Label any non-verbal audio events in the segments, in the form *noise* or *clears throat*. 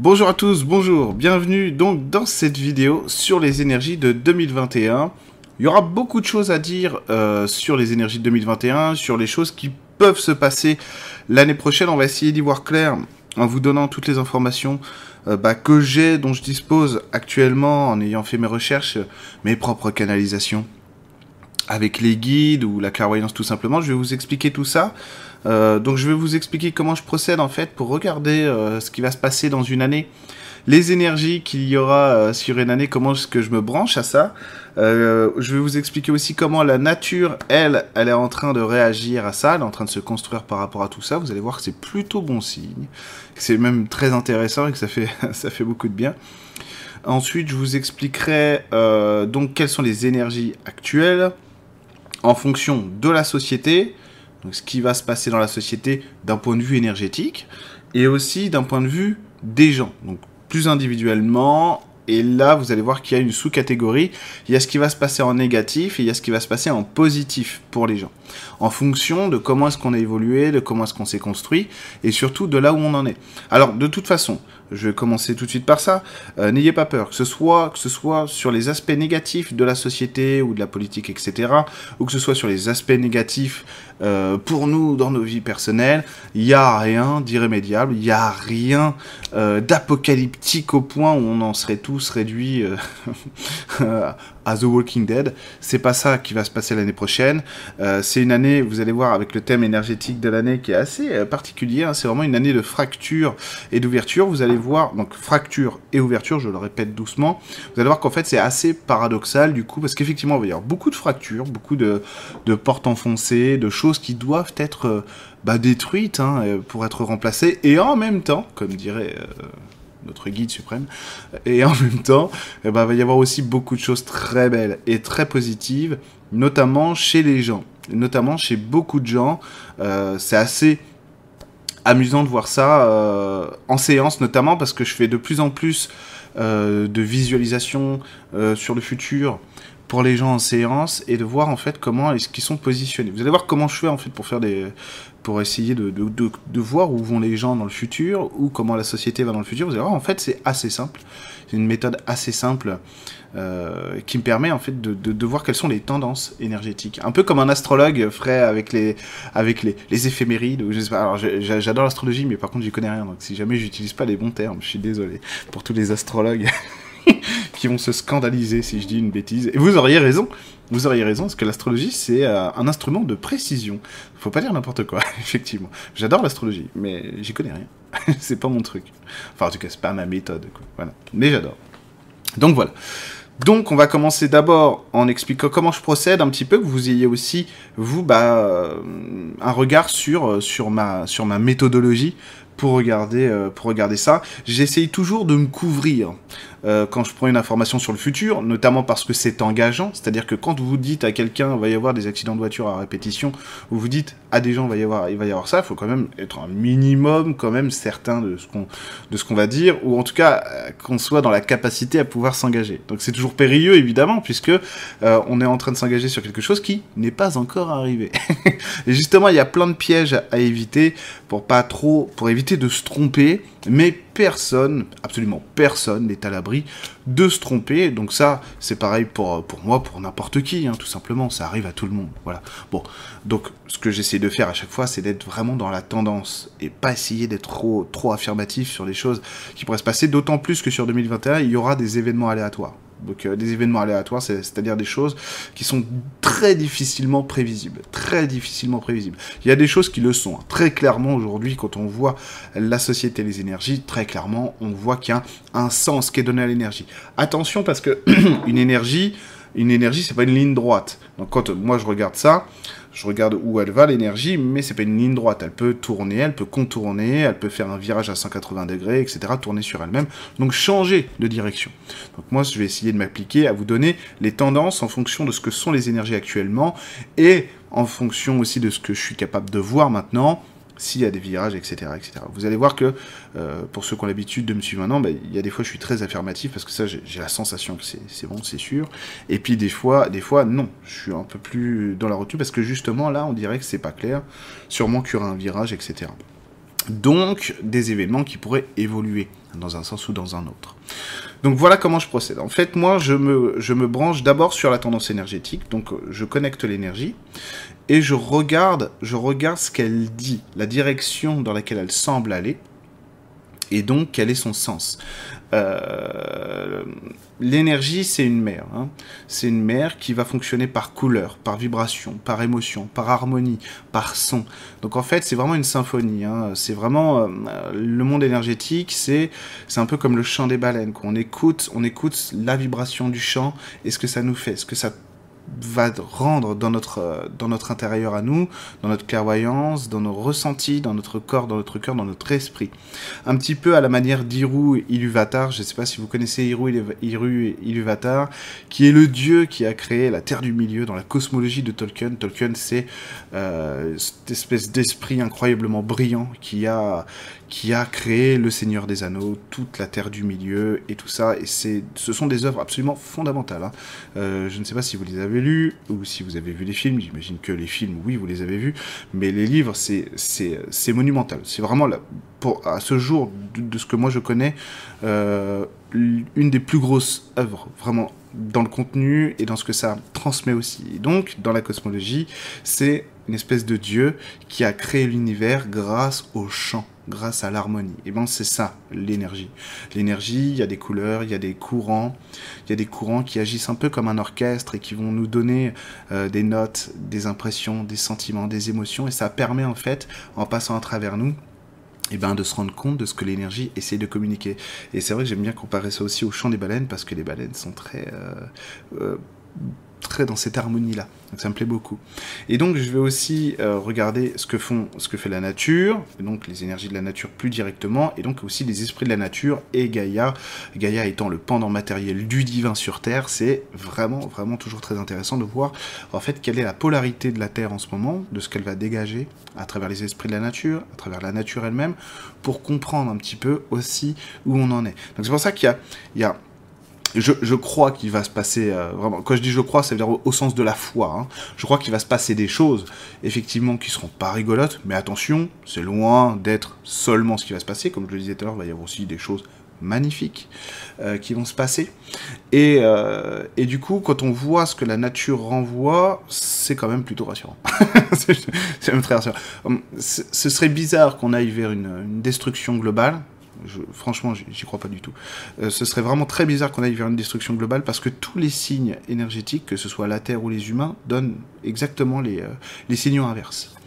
Bonjour à tous, bonjour, bienvenue donc dans cette vidéo sur les énergies de 2021. Il y aura beaucoup de choses à dire euh, sur les énergies de 2021, sur les choses qui peuvent se passer l'année prochaine. On va essayer d'y voir clair en vous donnant toutes les informations euh, bah, que j'ai, dont je dispose actuellement en ayant fait mes recherches, mes propres canalisations avec les guides ou la clairvoyance tout simplement. Je vais vous expliquer tout ça. Euh, donc je vais vous expliquer comment je procède en fait pour regarder euh, ce qui va se passer dans une année, les énergies qu'il y aura euh, sur une année, comment est-ce que je me branche à ça. je vais vous expliquer aussi comment la nature, elle, elle est en train de réagir à ça, elle est en train de se construire par rapport à tout ça. Vous allez voir que c'est plutôt bon signe, que c'est même très intéressant et que ça fait, *laughs* ça fait beaucoup de bien. Ensuite, je vous expliquerai donc quelles sont les énergies actuelles en fonction de la société, donc ce qui va se passer dans la société d'un point de vue énergétique, et aussi d'un point de vue des gens, donc plus individuellement. Et là, vous allez voir qu'il y a une sous-catégorie. Il y a ce qui va se passer en négatif et il y a ce qui va se passer en positif pour les gens. En fonction de comment est-ce qu'on a évolué, de comment est-ce qu'on s'est construit et surtout de là où on en est. Alors, de toute façon, je vais commencer tout de suite par ça. Euh, n'ayez pas peur, que ce soit sur les aspects négatifs de la société ou de la politique, etc., ou que ce soit sur les aspects négatifs euh, pour nous dans nos vies personnelles, il n'y a rien d'irrémédiable, il n'y a rien euh, d'apocalyptique au point où on en serait tous réduits *laughs* à The Walking Dead. C'est pas ça qui va se passer l'année prochaine. c'est une année, vous allez voir, avec le thème énergétique de l'année qui est assez particulier. Hein. c'est vraiment une année de fracture et d'ouverture. Vous allez voir, donc fracture et ouverture, je le répète doucement, vous allez voir qu'en fait c'est assez paradoxal du coup, parce qu'effectivement il va y avoir beaucoup de fractures, beaucoup de, portes enfoncées, de choses qui doivent être euh, bah, détruites hein, euh, pour être remplacées, et en même temps, comme dirait... Euh, notre guide suprême. Et en même temps, eh ben, il va y avoir aussi beaucoup de choses très belles et très positives, notamment chez les gens, notamment chez beaucoup de gens. c'est assez amusant de voir ça euh, en séance notamment parce que je fais de plus en plus euh, de visualisation euh, sur le futur pour les gens en séance et de voir en fait comment est-ce qu'ils sont positionnés. Vous allez voir comment je fais en fait pour faire des pour essayer de, voir où vont les gens dans le futur ou comment la société va dans le futur. Vous allez voir en fait c'est assez simple. C'est une méthode assez simple euh, qui me permet en fait de, voir quelles sont les tendances énergétiques. Un peu comme un astrologue ferait avec les, avec éphémérides. Alors j'adore l'astrologie, mais par contre j'y connais rien. Donc si jamais j'utilise pas les bons termes, je suis désolé pour tous les astrologues. *laughs* qui vont se scandaliser si je dis une bêtise. Et vous auriez raison, vous auriez raison, parce que l'astrologie, c'est euh, un instrument de précision. Faut pas dire n'importe quoi, *laughs* effectivement. J'adore l'astrologie, mais j'y connais rien. *laughs* c'est pas mon truc. Enfin, en tout cas, c'est pas ma méthode. Voilà. Mais j'adore. Donc voilà. Donc on va commencer d'abord en expliquant comment je procède un petit peu, que vous ayez aussi, vous, bah, euh, un regard sur, euh, sur, ma, sur ma méthodologie pour regarder, pour regarder ça. J'essaye toujours de me couvrir. Euh, quand je prends une information sur le futur, notamment parce que c'est engageant, c'est-à-dire que quand vous dites à quelqu'un va y avoir des accidents de voiture à répétition, ou vous dites à des gens va y avoir, il va y avoir ça, il faut quand même être un minimum quand même certain de ce qu'on de ce qu'on va dire, ou en tout cas euh, qu'on soit dans la capacité à pouvoir s'engager. Donc c'est toujours périlleux évidemment puisque euh, on est en train de s'engager sur quelque chose qui n'est pas encore arrivé. *laughs* Et justement il y a plein de pièges à éviter pour pas trop, pour éviter de se tromper, mais personne, absolument personne n'est à l'abri de se tromper. Donc ça, c'est pareil pour, moi, pour n'importe qui, hein, tout simplement. Ça arrive à tout le monde. Voilà. Bon, donc ce que j'essaie de faire à chaque fois, c'est d'être vraiment dans la tendance et pas essayer d'être trop, trop affirmatif sur les choses qui pourraient se passer. D'autant plus que sur 2021, il y aura des événements aléatoires. Donc euh, des événements aléatoires, c'est-à-dire des choses qui sont très difficilement prévisibles, très difficilement prévisibles. Il y a des choses qui le sont. Hein. Très clairement aujourd'hui, quand on voit la société les énergies, très clairement, on voit qu'il y a un sens qui est donné à l'énergie. Attention parce que *clears throat* une énergie, une énergie, c'est pas une ligne droite. Donc quand moi je regarde ça, je regarde où elle va l'énergie, mais c'est pas une ligne droite. Elle peut tourner, elle peut contourner, elle peut faire un virage à 180 degrés, etc. Tourner sur elle-même, donc changer de direction. Donc moi, je vais essayer de m'appliquer à vous donner les tendances en fonction de ce que sont les énergies actuellement et en fonction aussi de ce que je suis capable de voir maintenant s'il y a des virages, etc., etc. Vous allez voir que, euh, pour ceux qui ont l'habitude de me suivre maintenant, bah, il y a des fois je suis très affirmatif parce que ça, j'ai la sensation que c'est bon, c'est sûr. Et puis des fois, des fois, non, je suis un peu plus dans la retenue parce que justement, là, on dirait que c'est pas clair. Sûrement qu'il y aura un virage, etc. Donc des événements qui pourraient évoluer dans un sens ou dans un autre. Donc voilà comment je procède. En fait, moi, je me, je me branche d'abord sur la tendance énergétique, donc je connecte l'énergie, et je regarde, je regarde ce qu'elle dit, la direction dans laquelle elle semble aller, et donc quel est son sens. Euh, l'énergie, c'est une mer. Hein. C'est une mer qui va fonctionner par couleur, par vibration, par émotion, par harmonie, par son. Donc en fait, c'est vraiment une symphonie. Hein. C'est vraiment euh, le monde énergétique. C'est c'est un peu comme le chant des baleines. On écoute, on écoute la vibration du chant et ce que ça nous fait, ce que ça va rendre dans notre, euh, dans notre intérieur à nous, dans notre clairvoyance, dans nos ressentis, dans notre corps, dans notre cœur, dans notre esprit. Un petit peu à la manière d'Iru Iluvatar, je ne sais pas si vous connaissez Iru, Iru Iluvatar, qui est le dieu qui a créé la Terre du Milieu dans la cosmologie de Tolkien. Tolkien, c'est euh, cette espèce d'esprit incroyablement brillant qui a, qui a créé le Seigneur des Anneaux, toute la Terre du Milieu et tout ça. Et c'est, ce sont des œuvres absolument fondamentales. Hein. Euh, je ne sais pas si vous les avez lues ou si vous avez vu les films. J'imagine que les films, oui, vous les avez vus. Mais les livres, c'est, c'est, c'est monumental. C'est vraiment, là, pour, à ce jour, de, ce que moi je connais, euh, une des plus grosses œuvres, vraiment dans le contenu et dans ce que ça transmet aussi. Et donc, dans la cosmologie, c'est une espèce de dieu qui a créé l'univers grâce au chant grâce à l'harmonie. Et ben c'est ça, l'énergie. L'énergie, il y a des couleurs, il y a des courants, il y a des courants qui agissent un peu comme un orchestre et qui vont nous donner euh, des notes, des impressions, des sentiments, des émotions. Et ça permet en fait, en passant à travers nous, et ben, de se rendre compte de ce que l'énergie essaie de communiquer. Et c'est vrai que j'aime bien comparer ça aussi au chant des baleines, parce que les baleines sont très... Euh, euh, très dans cette harmonie-là. Donc ça me plaît beaucoup. Et donc je vais aussi euh, regarder ce que font, ce que fait la nature, donc les énergies de la nature plus directement, et donc aussi les esprits de la nature et Gaïa. Gaïa étant le pendant matériel du divin sur Terre, c'est vraiment, vraiment toujours très intéressant de voir en fait quelle est la polarité de la Terre en ce moment, de ce qu'elle va dégager à travers les esprits de la nature, à travers la nature elle-même, pour comprendre un petit peu aussi où on en est. Donc c'est pour ça qu'il y a, il y a je, crois qu'il va se passer euh, vraiment. Quand je dis je crois, c'est au, au sens de la foi. Hein. Je crois qu'il va se passer des choses, effectivement, qui seront pas rigolotes, mais attention, c'est loin d'être seulement ce qui va se passer. Comme je le disais tout à l'heure, il va y avoir aussi des choses magnifiques euh, qui vont se passer. Et, euh, et, du coup, quand on voit ce que la nature renvoie, c'est quand même plutôt rassurant. *laughs* c'est même très rassurant. Hum, ce serait bizarre qu'on aille vers une destruction globale, franchement, j'y crois pas du tout. Euh, ce serait vraiment très bizarre qu'on aille vers une destruction globale parce que tous les signes énergétiques, que ce soit la Terre ou les humains, donnent exactement les, euh, les signaux inverses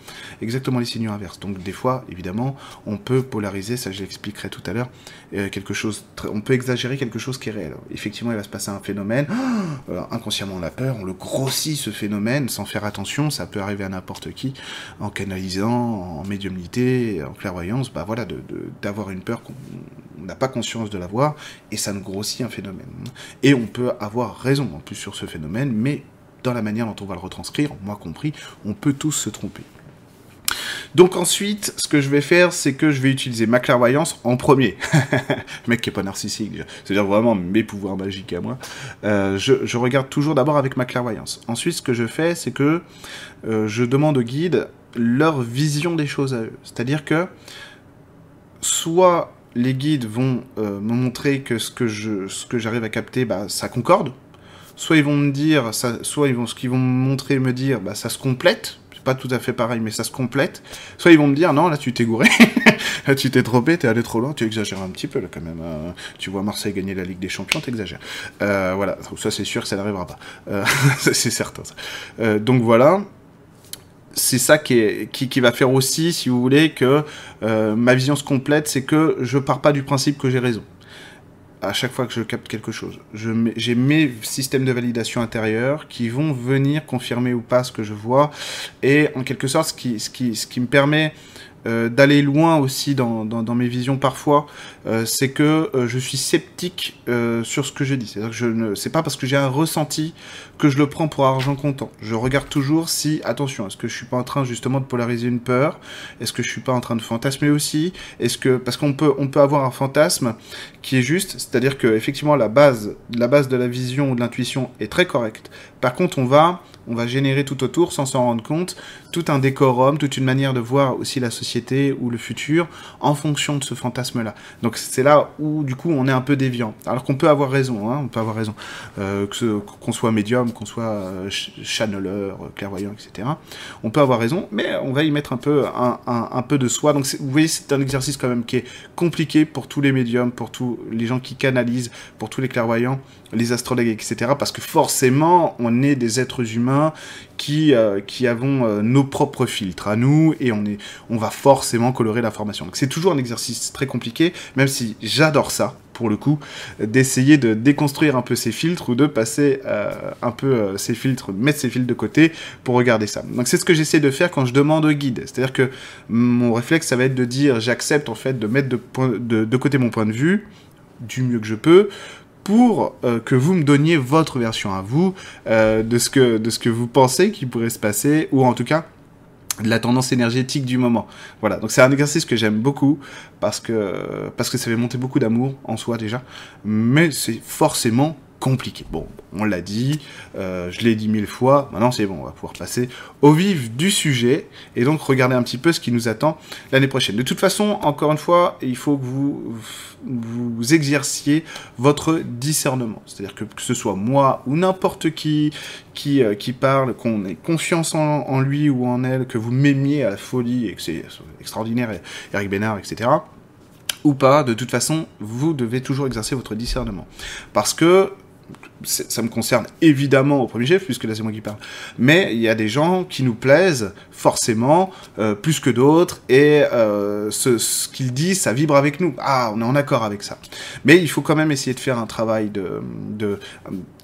exactement les signaux inverses. Donc des fois, évidemment, on peut polariser, ça je l'expliquerai tout à l'heure, euh, quelque chose, on peut exagérer quelque chose qui est réel. Effectivement, il va se passer un phénomène, *gasps* euh, inconsciemment on a peur, on le grossit ce phénomène sans faire attention, ça peut arriver à n'importe qui, en canalisant, en médiumnité, en clairvoyance, bah voilà, d'avoir une peur qu'on n'a pas conscience de l'avoir, et ça nous grossit un phénomène. Et on peut avoir raison en plus sur ce phénomène, mais dans la manière dont on va le retranscrire, moi compris, on peut tous se tromper. Donc ensuite, ce que je vais faire, c'est que je vais utiliser ma clairvoyance en premier. *laughs* mec qui est pas narcissique, c'est-à-dire vraiment mes pouvoirs magiques à moi. Euh, je, regarde toujours d'abord avec ma clairvoyance. Ensuite, ce que je fais, c'est que euh, je demande aux guides leur vision des choses à eux. C'est-à-dire que soit les guides vont euh, me montrer que ce que je, ce que j'arrive à capter, bah, ça concorde. Soit ils vont me dire, ça, soit ils vont, ce qu'ils vont me montrer, me dire, bah, ça se complète pas tout à fait pareil, mais ça se complète. Soit ils vont me dire, non, là tu t'es gouré, *laughs* là tu t'es trompé, t'es allé trop loin, tu exagères un petit peu là quand même. Hein. tu vois Marseille gagner la Ligue des Champions, t'exagères. Euh, voilà, ça c'est sûr que ça n'arrivera pas. Euh, *laughs* c'est certain. Euh, donc voilà. C'est ça qui, va faire aussi, si vous voulez, que ma vision se complète, c'est que je pars pas du principe que j'ai raison à chaque fois que je capte quelque chose. J'ai mes systèmes de validation intérieurs qui vont venir confirmer ou pas ce que je vois. Et en quelque sorte, ce qui, ce qui, ce qui me permet euh, d'aller loin aussi dans, dans, mes visions parfois, euh, c'est que euh, je suis sceptique sur ce que je dis. C'est-à-dire que je ne, c'est pas parce que j'ai un ressenti que je le prends pour argent comptant. Je regarde toujours si, attention, est-ce que je suis pas en train justement de polariser une peur? Est-ce que je suis pas en train de fantasmer aussi? Est-ce que parce qu'on peut, on peut avoir un fantasme qui est juste, c'est-à-dire que effectivement la base, la base de la vision ou de l'intuition est très correcte. Par contre, on va on va générer tout autour, sans s'en rendre compte, tout un décorum, toute une manière de voir aussi la société ou le futur en fonction de ce fantasme-là. Donc c'est là où du coup on est un peu déviant. Alors qu'on peut avoir raison, hein, on peut avoir raison, euh, qu'on soit médium, qu'on soit euh, channeleur, clairvoyant, etc. On peut avoir raison, mais on va y mettre un peu un, un, peu de soi. Donc vous voyez, c'est un exercice quand même qui est compliqué pour tous les médiums, pour tous les gens qui canalisent, pour tous les clairvoyants, les astrologues, etc. Parce que forcément, on est des êtres humains qui, euh, qui avons euh, nos propres filtres à nous et on, est, on va forcément colorer l'information. Donc c'est toujours un exercice très compliqué, même si j'adore ça, pour le coup, d'essayer de déconstruire un peu ces filtres ou de passer euh, un peu ces filtres, mettre ces filtres de côté pour regarder ça. Donc c'est ce que j'essaie de faire quand je demande au guide. C'est-à-dire que mon réflexe, ça va être de dire j'accepte en fait de mettre de côté mon point de vue du mieux que je peux pour euh, que vous me donniez votre version à vous euh, de, ce que, de ce que vous pensez qui pourrait se passer, ou en tout cas de la tendance énergétique du moment. Voilà, donc c'est un exercice que j'aime beaucoup parce que, parce que ça fait monter beaucoup d'amour en soi déjà, mais c'est forcément compliqué. Bon, on l'a dit, euh, je l'ai dit mille fois, maintenant c'est bon, on va pouvoir passer au vif du sujet et donc regarder un petit peu ce qui nous attend l'année prochaine. De toute façon, encore une fois, il faut que vous vous exerciez votre discernement. C'est-à-dire que, que ce soit moi ou n'importe qui qui, euh, qui parle, qu'on ait confiance en, en, lui ou en elle, que vous m'aimiez à la folie et que c'est extraordinaire, Eric Bénard, etc ou pas, de toute façon, vous devez toujours exercer votre discernement. Parce que ça me concerne évidemment au premier chef, puisque là c'est moi qui parle, mais il y a des gens qui nous plaisent forcément euh, plus que d'autres, et euh, ce, qu'ils disent, ça vibre avec nous. Ah, on est en accord avec ça. Mais il faut quand même essayer de faire un travail de, de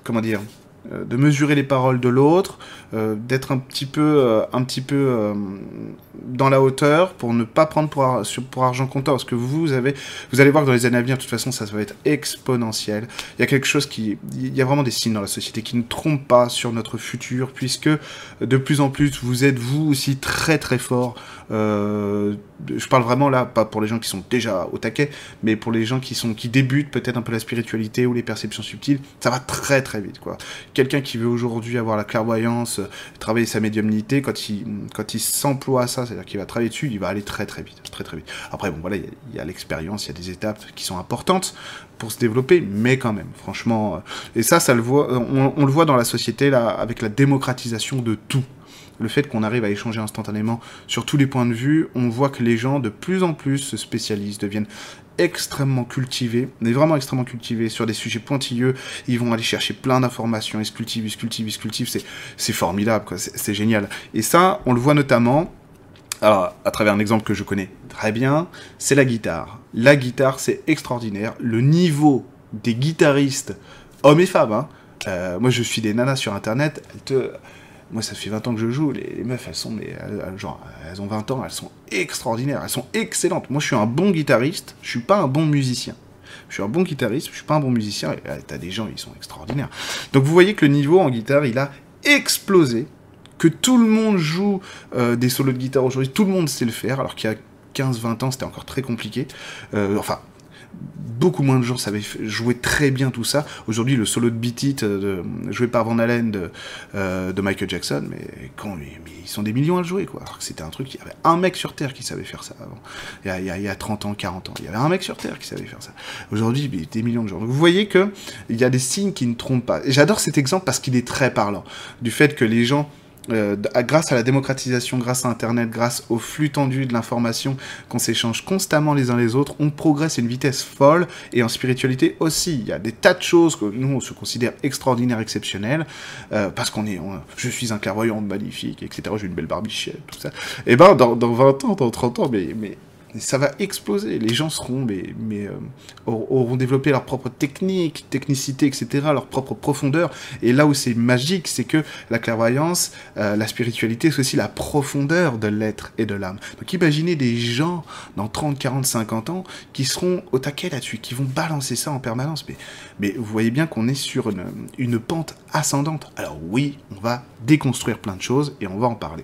comment dire, euh, de mesurer les paroles de l'autre, euh, d'être un petit peu, euh, un petit peu dans la hauteur pour ne pas prendre pour, argent comptant. Parce que vous avez, vous allez voir que dans les années à venir, de toute façon, ça va être exponentiel. Il y a quelque chose qui, il y a vraiment des signes dans la société qui ne trompent pas sur notre futur, puisque de plus en plus, vous êtes vous aussi très très fort. Euh, je parle vraiment là, pas pour les gens qui sont déjà au taquet, mais pour les gens qui sont, qui débutent peut-être un peu la spiritualité ou les perceptions subtiles, ça va très très vite, quoi quelqu'un qui veut aujourd'hui avoir la clairvoyance, euh, travailler sa médiumnité, quand il, quand il s'emploie à ça, c'est-à-dire qu'il va travailler dessus, il va aller très très vite, très très vite. Après, bon, voilà, il y a, l'expérience, il y a des étapes qui sont importantes pour se développer, mais quand même, franchement. Euh, et ça, ça le voit, on, on le voit dans la société là, avec la démocratisation de tout le fait qu'on arrive à échanger instantanément sur tous les points de vue, on voit que les gens de plus en plus se spécialisent, deviennent extrêmement cultivés, mais vraiment extrêmement cultivés sur des sujets pointilleux. Ils vont aller chercher plein d'informations, ils se cultivent, ils se cultivent, ils se cultivent. C'est, formidable. C'est, génial. Et ça, on le voit notamment, à travers un exemple que je connais très bien, c'est la guitare. La guitare, c'est extraordinaire. Le niveau des guitaristes, hommes et femmes, hein. euh, moi je suis des nanas sur internet, elles te moi, ça fait 20 ans que je joue. Les, meufs, elles sont, genre, elles ont 20 ans, elles sont extraordinaires, elles sont excellentes. Moi, je suis un bon guitariste, je suis pas un bon musicien. Je suis un bon guitariste, je suis pas un bon musicien. Et t'as des gens, ils sont extraordinaires. Donc, vous voyez que le niveau en guitare, il a explosé. Que tout le monde joue euh, des solos de guitare aujourd'hui, tout le monde sait le faire, alors qu'il y a 15-20 ans, c'était encore très compliqué. Euh, enfin, beaucoup moins de gens savaient jouer très bien tout ça. Aujourd'hui, le solo de Beat It, euh, joué par Van Halen de, euh, Michael Jackson, mais, quand, ils sont des millions à le jouer, quoi. c'était un truc, il y avait un mec sur Terre qui savait faire ça avant. Il y, a, il, y a, 30 ans, 40 ans, il y avait un mec sur Terre qui savait faire ça. Aujourd'hui, des millions de gens. Vous voyez que il y a des signes qui ne trompent pas. J'adore cet exemple parce qu'il est très parlant. Du fait que les gens euh, grâce à la démocratisation, grâce à Internet, grâce au flux tendu de l'information qu'on s'échange constamment les uns les autres, on progresse à une vitesse folle et en spiritualité aussi. Il y a des tas de choses que nous on se considère extraordinaires, exceptionnelles, euh, parce qu'on est, je suis un clairvoyant magnifique, etc. J'ai une belle barbichette, tout ça. Et eh ben dans, dans 20 ans, dans 30 ans, mais ça va exploser. Les gens seront, mais, euh, auront développé leur propre technique, technicité, etc., leur propre profondeur. Et là où c'est magique, c'est que la clairvoyance, euh, la spiritualité, c'est aussi la profondeur de l'être et de l'âme. Donc imaginez des gens dans 30, 40, 50 ans qui seront au taquet là-dessus, qui vont balancer ça en permanence. Mais, vous voyez bien qu'on est sur une pente ascendante. Alors oui, on va déconstruire plein de choses et on va en parler.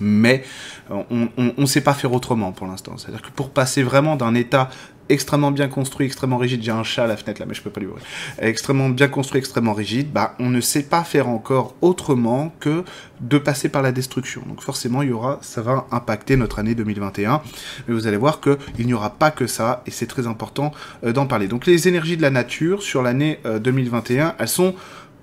Mais on ne sait pas faire autrement pour l'instant. C'est-à-dire que pour passer vraiment d'un état extrêmement bien construit, extrêmement rigide, j'ai un chat à la fenêtre là, mais je peux pas lui ouvrir, extrêmement bien construit, extrêmement rigide, bah, on ne sait pas faire encore autrement que de passer par la destruction. Donc forcément, il y aura, ça va impacter notre année 2021, mais vous allez voir que il n'y aura pas que ça, et c'est très important euh, d'en parler. Donc les énergies de la nature sur l'année 2021, euh, elles sont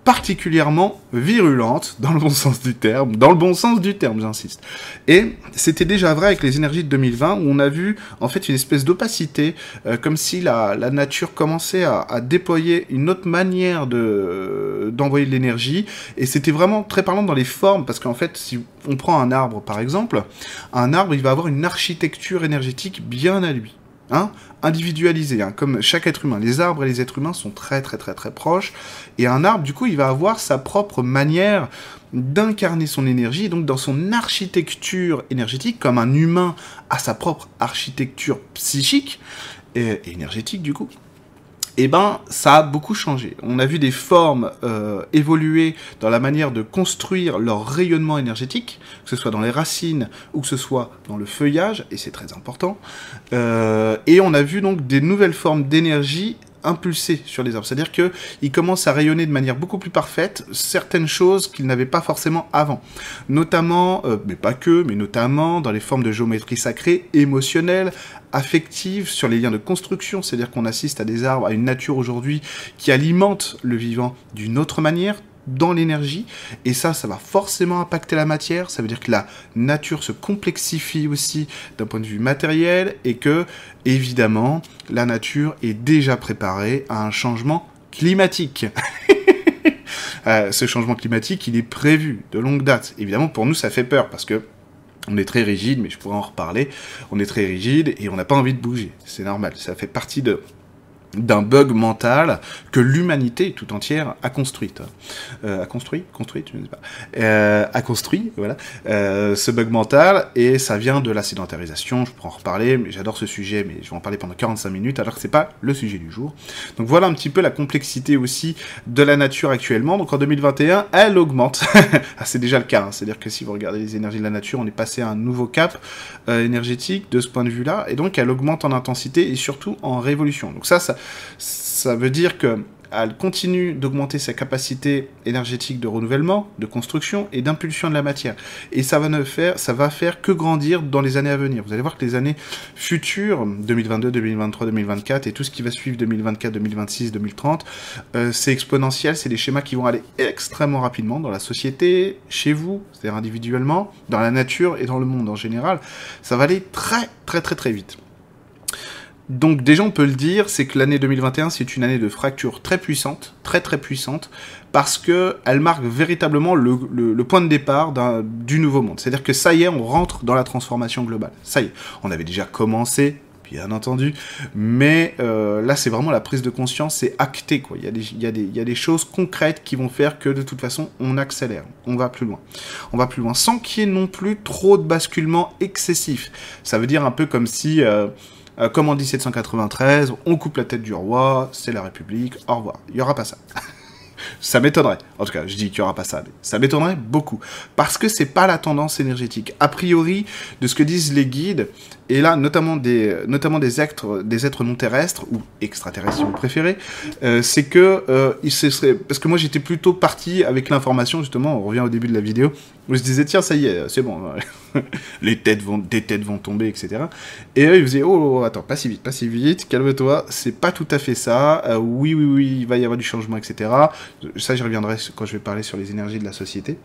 particulièrement virulente, dans le bon sens du terme, dans le bon sens du terme, j'insiste. Et c'était déjà vrai avec les énergies de 2020, où on a vu en fait une espèce d'opacité, euh, comme si la, nature commençait à, déployer une autre manière de d'envoyer de l'énergie, et c'était vraiment très parlant dans les formes, parce qu'en fait, si on prend un arbre par exemple, un arbre, il va avoir une architecture énergétique bien à lui. Hein, individualisé, hein, comme chaque être humain. Les arbres et les êtres humains sont très très très très proches, et un arbre, du coup, il va avoir sa propre manière d'incarner son énergie, donc dans son architecture énergétique, comme un humain a sa propre architecture psychique, et énergétique du coup, eh ben, ça a beaucoup changé. On a vu des formes euh, évoluer dans la manière de construire leur rayonnement énergétique, que ce soit dans les racines ou que ce soit dans le feuillage, et c'est très important. Euh, et on a vu donc des nouvelles formes d'énergie impulsé sur les arbres. C'est-à-dire qu'il commence à rayonner de manière beaucoup plus parfaite certaines choses qu'il n'avait pas forcément avant. Notamment, euh, mais pas que, mais notamment dans les formes de géométrie sacrée, émotionnelle, affective, sur les liens de construction. C'est-à-dire qu'on assiste à des arbres, à une nature aujourd'hui qui alimente le vivant d'une autre manière, dans l'énergie, et ça, ça va forcément impacter la matière, ça veut dire que la nature se complexifie aussi d'un point de vue matériel, et que, évidemment, la nature est déjà préparée à un changement climatique. *laughs* Euh, ce changement climatique, il est prévu de longue date. Évidemment, pour nous, ça fait peur, parce que on est très rigide, mais je pourrais en reparler. On est très rigide et on n'a pas envie de bouger. C'est normal. Ça fait partie de, d'un bug mental que l'humanité tout entière a construite. Euh, a construit Construit, je ne sais pas. Euh, a construit, voilà, euh, ce bug mental, et ça vient de la sédentarisation, je pourrais en reparler, mais j'adore ce sujet, mais je vais en parler pendant 45 minutes, alors que c'est pas le sujet du jour. Donc voilà un petit peu la complexité aussi de la nature actuellement. Donc en 2021, elle augmente. *laughs* ah, c'est déjà le cas, hein. c'est-à-dire que si vous regardez les énergies de la nature, on est passé à un nouveau cap euh, énergétique de ce point de vue-là, et donc elle augmente en intensité et surtout en révolution. Donc ça, ça ça veut dire que elle continue d'augmenter sa capacité énergétique de renouvellement, de construction et d'impulsion de la matière. Et ça va ne faire, ça va faire que grandir dans les années à venir. Vous allez voir que les années futures, 2022, 2023, 2024 et tout ce qui va suivre 2024, 2026, 2030, c'est exponentiel, c'est des schémas qui vont aller extrêmement rapidement dans la société, chez vous, c'est-à-dire individuellement, dans la nature et dans le monde en général. Ça va aller très très très très vite. Donc déjà on peut le dire, c'est que l'année 2021 c'est une année de fracture très puissante, très très puissante, parce que elle marque véritablement le, point de départ du nouveau monde. C'est-à-dire que ça y est, on rentre dans la transformation globale. Ça y est, on avait déjà commencé, bien entendu, mais euh, là c'est vraiment la prise de conscience, c'est acté quoi. Il y, a des, choses concrètes qui vont faire que de toute façon on accélère, on va plus loin. On va plus loin sans qu'il y ait non plus trop de basculement excessif. Ça veut dire un peu comme si... Euh, euh, comme en 1793, on coupe la tête du roi, c'est la République, au revoir. Il n'y aura pas ça. *laughs* ça m'étonnerait. En tout cas, je dis qu'il n'y aura pas ça, mais ça m'étonnerait beaucoup. Parce que c'est pas la tendance énergétique. A priori, de ce que disent les guides, et là, notamment des, notamment des êtres, des êtres non terrestres, ou extraterrestres si vous préférez, euh, c'est que euh, il se serait... Parce que moi, j'étais plutôt parti avec l'information, justement, on revient au début de la vidéo, où je disais, tiens, ça y est, c'est bon, *laughs* les têtes vont, des têtes vont tomber, etc. Et eux, ils faisaient, oh, oh, oh, attends, pas si vite, pas si vite, calme-toi, c'est pas tout à fait ça, euh, oui, oui, oui, il va y avoir du changement, etc. Ça, j'y reviendrai quand je vais parler sur les énergies de la société.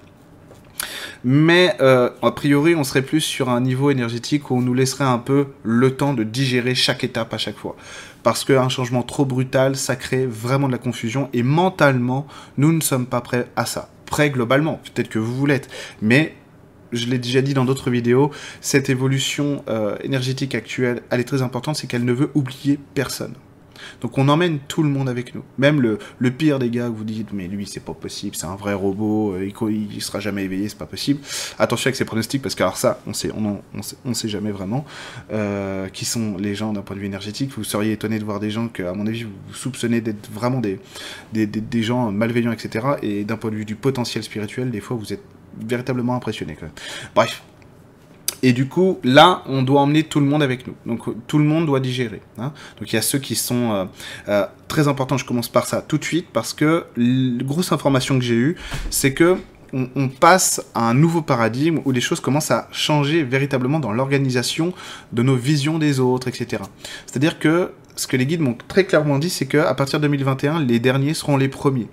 Mais euh, a priori, on serait plus sur un niveau énergétique où on nous laisserait un peu le temps de digérer chaque étape à chaque fois. Parce qu'un changement trop brutal, ça crée vraiment de la confusion et mentalement, nous ne sommes pas prêts à ça. Prêts globalement, peut-être que vous l'êtes, mais je l'ai déjà dit dans d'autres vidéos, cette évolution euh, énergétique actuelle, elle est très importante, c'est qu'elle ne veut oublier personne. Donc on emmène tout le monde avec nous. Même le, pire des gars, vous dites, mais lui, c'est pas possible, c'est un vrai robot, euh, il, il, sera jamais éveillé, c'est pas possible. Attention avec ces pronostics, parce que alors ça, on sait, on, on, sait, sait jamais vraiment euh, qui sont les gens d'un point de vue énergétique. Vous seriez étonné de voir des gens que, à mon avis, vous soupçonnez d'être vraiment des, des, des, gens malveillants, etc. Et d'un point de vue du potentiel spirituel, des fois, vous êtes véritablement impressionné. Bref, Et du coup, là, on doit emmener tout le monde avec nous. Donc, tout le monde doit digérer. Hein. Donc, il y a ceux qui sont euh, euh, très importants. Je commence par ça tout de suite parce que la grosse information que j'ai eue, c'est que on, passe à un nouveau paradigme où les choses commencent à changer véritablement dans l'organisation de nos visions des autres, etc. C'est-à-dire que ce que les guides m'ont très clairement dit, c'est qu'à partir de 2021, les derniers seront les premiers.